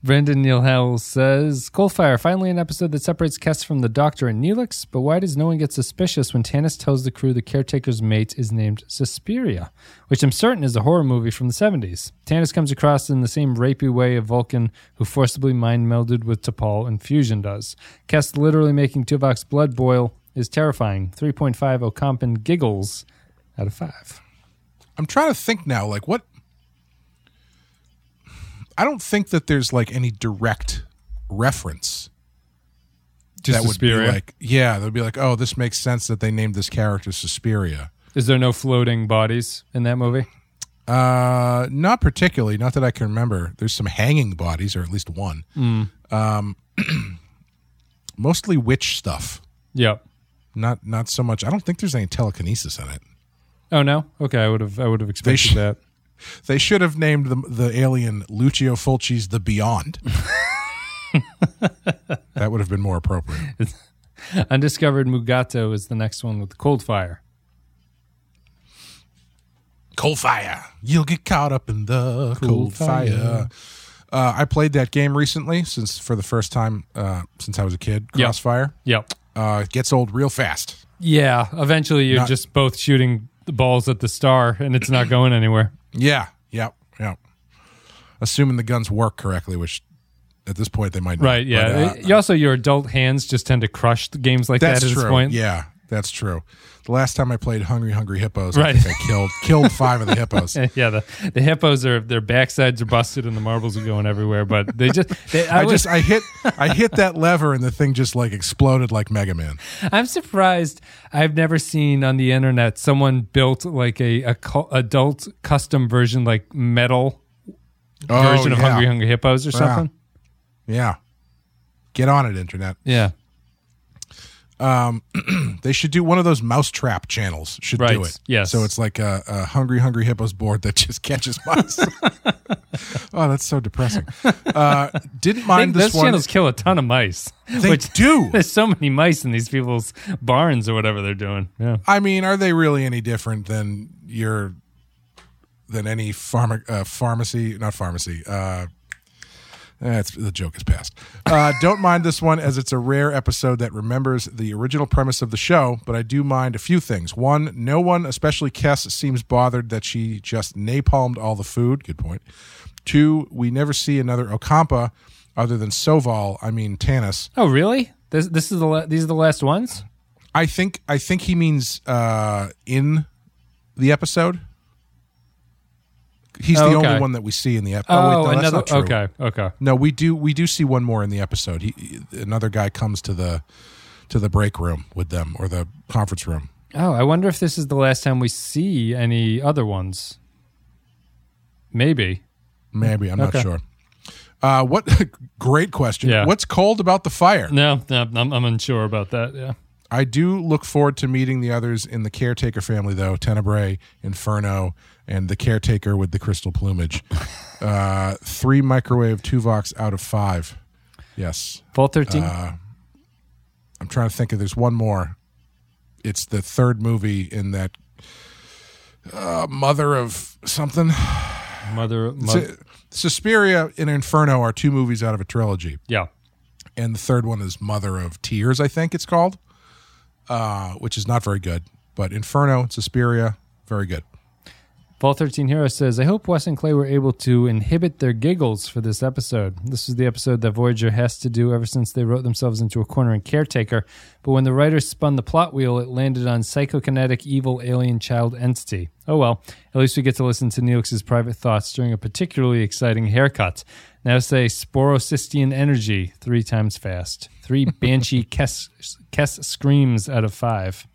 Brendan Neil Howell says, Coldfire, finally an episode that separates Kes from the Doctor and Neelix, but why does no one get suspicious when Tanis tells the crew the caretaker's mate is named Suspiria, which I'm certain is a horror movie from the 70s? Tanis comes across in the same rapey way of Vulcan, who forcibly mind melded with T'Pol and Fusion does. Kes literally making Tuvok's blood boil is terrifying. 3.5 Ocampan giggles out of 5. I'm trying to think now, like what I don't think that there's like any direct reference Just that would Suspiria. be like, yeah, they'd be like, oh, this makes sense that they named this character Suspiria. Is there no floating bodies in that movie? Uh, not particularly. Not that I can remember. There's some hanging bodies, or at least one. Um, mostly witch stuff. Yep. Not not so much. I don't think there's any telekinesis in it. Oh no. Okay, I would have. I would have expected sh- that. They should have named the the alien Lucio Fulci's the Beyond. that would have been more appropriate. Undiscovered Mugato is the next one with Cold Fire. Cold fire. You'll get caught up in the cold, Cold fire. fire. Uh, I played that game recently, since for the first time uh, since I was a kid. Yep. Crossfire. Yep. Uh, it gets old real fast. Yeah. Eventually, you're Not- just both shooting the balls at the star, and it's not going anywhere. Yeah. Yep. Yep. Assuming the guns work correctly, which at this point they might. not. Right. Yeah. But, uh, also, your adult hands just tend to crush the games like that at true. this point. Yeah, that's true. The last time I played Hungry Hungry Hippos, Right. I think I killed killed five of the hippos. Yeah, the, the hippos are their backsides are busted and the marbles are going everywhere. But they just, they, I, I was, just I hit I hit that lever and the thing just like exploded like Mega Man. I'm surprised. I've never seen on the internet someone built like a, a adult custom version, like metal oh, version of Oh. Hungry Hungry Hippos or something. Yeah. Get on it, internet. Yeah. They should do one of those mousetrap channels. Should do it. yes. So it's like a, a hungry, hungry hippos board that just catches mice. oh, that's so depressing. Uh, didn't mind think this those one. channels kill a ton of mice. They which do. there's so many mice in these people's barns or whatever they're doing. Yeah. I mean, are they really any different than your than any pharma, uh, pharmacy? Not pharmacy. Uh, that's the joke is past. Uh, don't mind this one as it's a rare episode that remembers the original premise of the show, but I do mind a few things. One, no one, especially Kes, seems bothered that she just napalmed all the food. Good point. Two, we never see another Ocampa other than Soval. I mean Tanis. Oh, really? This this is the la- these are the last ones. I think I think he means uh, in the episode. He's Oh, the okay. only one that we see in the episode. Oh, wait, no, that's another. not true. Okay, okay. No, we do we do see one more in the episode. He another guy comes to the to the break room with them or the conference room. Oh, I wonder if this is the last time we see any other ones. Maybe. Maybe I'm Okay. not sure. Uh, what great question. Yeah. What's cold about the fire? No, no, I'm, I'm unsure about that. Yeah. I do look forward to meeting the others in the caretaker family, though Tenebrae, Inferno, and the caretaker with the crystal plumage. Uh, three microwave Tuvoks out of five. Yes. Full 13. Uh, I'm trying to think if there's one more. It's the third movie in that uh, Mother of something. mother. Mother Suspiria and Inferno are two movies out of a trilogy. yeah. and the third one is Mother of Tears, I think it's called, uh, which is not very good. But Inferno, Suspiria, very good. Vault 13 Hero says, I hope Wes and Clay were able to inhibit their giggles for this episode. This is the episode that Voyager has to do ever since they wrote themselves into a corner in Caretaker. But when the writers spun the plot wheel, it landed on psychokinetic evil alien child entity. Oh well, at least we get to listen to Neelix's private thoughts during a particularly exciting haircut. Now say Sporocystian energy three times fast. Three Banshee Kes, Kes screams out of five.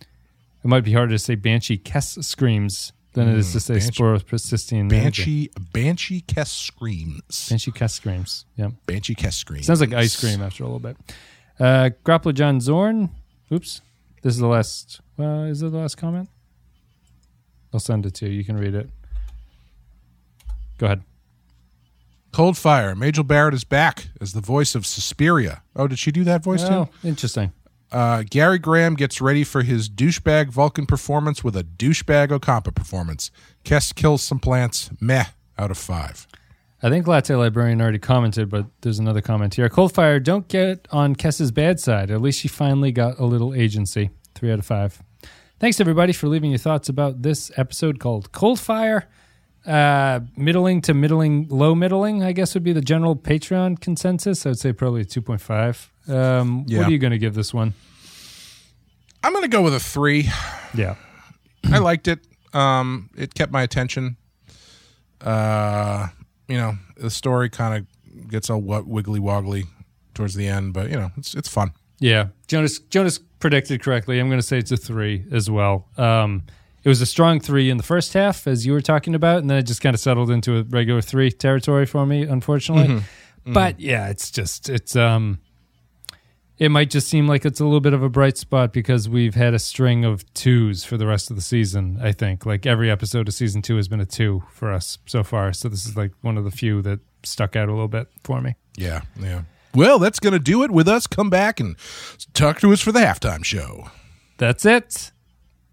It might be harder to say Banshee Kes screams than it is to say Banshee- Sporocystian energy. Banshee, Banshee Kes screams. Banshee Kes screams. Yeah. Banshee Kes screams. Sounds like ice cream after a little bit. Uh, Grappler John Zorn Oops. This is the last. Uh, is it the last comment? I'll send it to you. You can read it. Go ahead. Cold Fire. Majel Barrett is back as the voice of Suspiria. Oh, did she do that voice Oh, too? interesting. Uh, Gary Graham gets ready for his douchebag Vulcan performance with a douchebag Ocampa performance. Kes kills some plants. Meh. Out of five. I think Latte Librarian already commented, but there's another comment here. Coldfire, don't get on Kes's bad side. At least she finally got a little agency. Three out of five. Thanks, everybody, for leaving your thoughts about this episode called Coldfire. Uh, middling to middling, low middling, I guess would be the general Patreon consensus. I would say probably 2.5. Um, Yeah. What are you going to give this one? I'm going to go with a three. Yeah. I liked it. Um, it kept my attention. Uh, you know, the story kind of gets all what wiggly woggly towards the end, but you know, it's it's fun. Yeah, Jonas Jonas predicted correctly. I'm going to say it's a three as well. Um, it was a strong three in the first half, as you were talking about, and then it just kind of settled into a regular three territory for me, unfortunately. But yeah, it's just it's um, it might just seem like it's a little bit of a bright spot because we've had a string of twos for the rest of the season. I think like every episode of season two has been a two for us so far. So this is like one of the few that stuck out a little bit for me. Yeah, yeah. Well, that's going to do it with us. Come back and talk to us for the halftime show. That's it.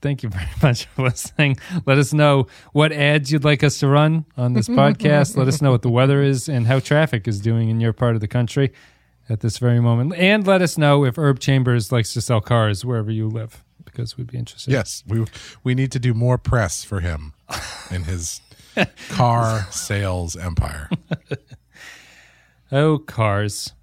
Thank you very much for listening. Let us know what ads you'd like us to run on this podcast. Let us know what the weather is and how traffic is doing in your part of the country at this very moment. And let us know if Herb Chambers likes to sell cars wherever you live because we'd be interested. Yes, we we need to do more press for him in his car sales empire. Oh, cars.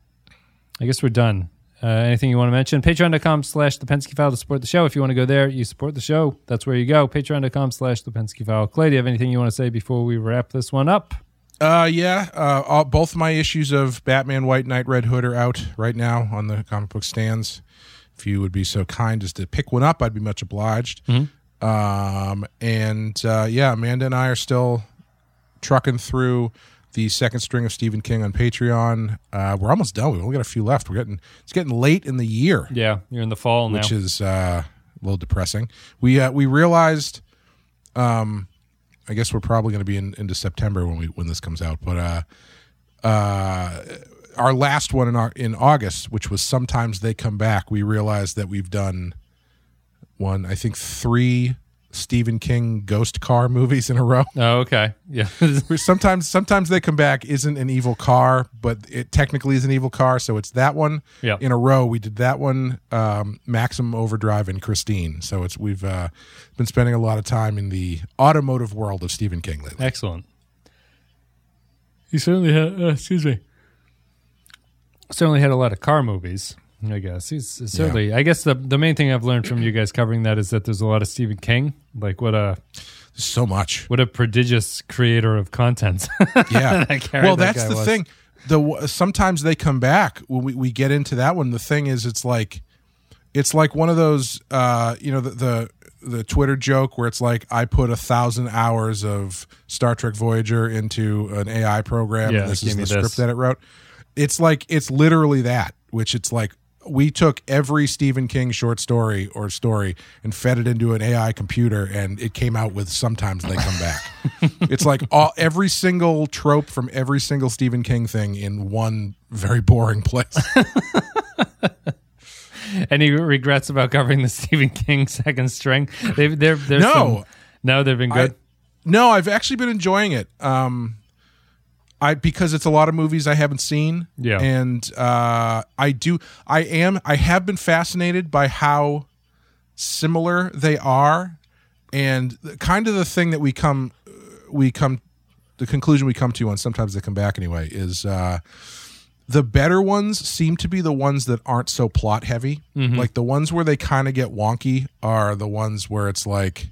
I guess we're done. Uh, anything you want to mention? Patreon.com slash the Pensky File to support the show. If you want to go there, you support the show. That's where you go. Patreon.com slash the Pensky File. Clay, do you have anything you want to say before we wrap this one up? Uh, yeah. Uh, all, both my issues of Batman, White Knight, Red Hood are out right now on the comic book stands. If you would be so kind as to pick one up, I'd be much obliged. Um, and uh, yeah, Amanda and I are still trucking through the second string of Stephen King on Patreon. Uh, we're almost done. We've only got a few left. We're getting it's getting late in the year. Yeah, you're in the fall now. which is uh, a little depressing. We uh, we realized, um, I guess we're probably going to be in, into September when we when this comes out, but uh, uh, our last one in our, in August, which was sometimes they come back, we realized that we've done one, I think three Stephen King ghost car movies in a row. oh, okay. Yeah. sometimes sometimes they come back isn't an evil car but it technically is an evil car so it's that one Yeah. in a row we did that one um, maximum overdrive and christine so it's we've uh, been spending a lot of time in the automotive world of stephen king lately Excellent. He certainly had, uh, excuse me, certainly had a lot of car movies. I guess he's certainly. I guess the the main thing I've learned from you guys covering that is that there's a lot of Stephen King. Like what a so much what a prodigious creator of content. yeah That well that that's the was. thing the sometimes they come back when we, we get into that one the thing is it's like it's like one of those uh you know the the the Twitter joke where it's like I put a thousand hours of Star Trek Voyager into an AI program Yeah, and this is the this. script that it wrote. It's like it's literally that, which it's like we took every Stephen King short story or story and fed it into an AI computer and it came out with sometimes they come back. it's like all every single trope from every single Stephen King thing in one very boring place. Any regrets about covering the Stephen King second string? They've they're, they're No. some- no, they've been good. I- no, I've actually been enjoying it. Um, I because it's a lot of movies I haven't seen. Yeah. and uh, I do. I am. I have been fascinated by how similar they are, and kind of the thing that we come we come the conclusion we come to on sometimes they come back anyway is uh, the better ones seem to be the ones that aren't so plot heavy. Like the ones where they kind of get wonky are the ones where it's like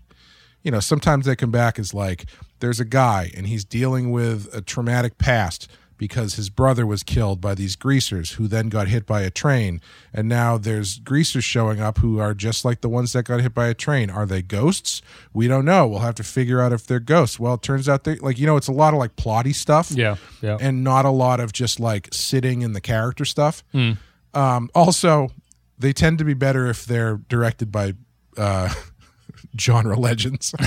you know, sometimes they come back as like there's a guy and he's dealing with a traumatic past because his brother was killed by these greasers who then got hit by a train and now there's greasers showing up who are just like the ones that got hit by a train are they ghosts we don't know we'll have to figure out if they're ghosts well it turns out they like you know it's a lot of like plotty stuff Yeah, yeah. and not a lot of just like sitting in the character stuff. Um, also, they tend to be better if they're directed by uh, genre legends.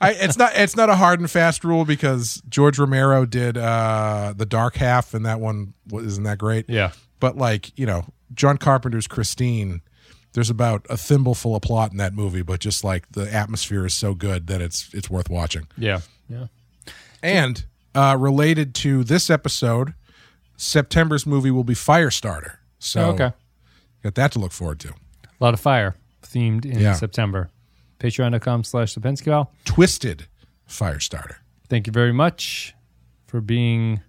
I, it's not it's not a hard and fast rule because George Romero did uh, the Dark Half, and that one isn't that great. Yeah. But like you know, John Carpenter's Christine, there's about a thimbleful of plot in that movie, but just like the atmosphere is so good that it's it's worth watching. Yeah. Yeah. And uh, related to this episode, September's movie will be Firestarter. So Oh, okay. got that to look forward to. A lot of fire themed in Yeah. September. Patreon.com slash Lipinski. Twisted Firestarter. Thank you very much for being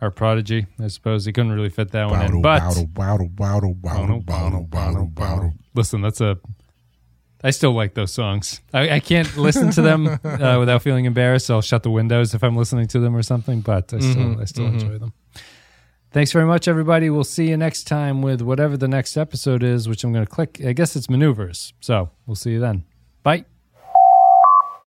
our prodigy. I suppose he couldn't really fit that one in, but listen, that's a. I still like those songs. I, I can't listen to them uh, without feeling embarrassed. I'll shut the windows if I'm listening to them or something. But I still, I still enjoy them. Thanks very much, everybody. We'll see you next time with whatever the next episode is, which I'm going to click. I guess it's maneuvers. So we'll see you then. Bye.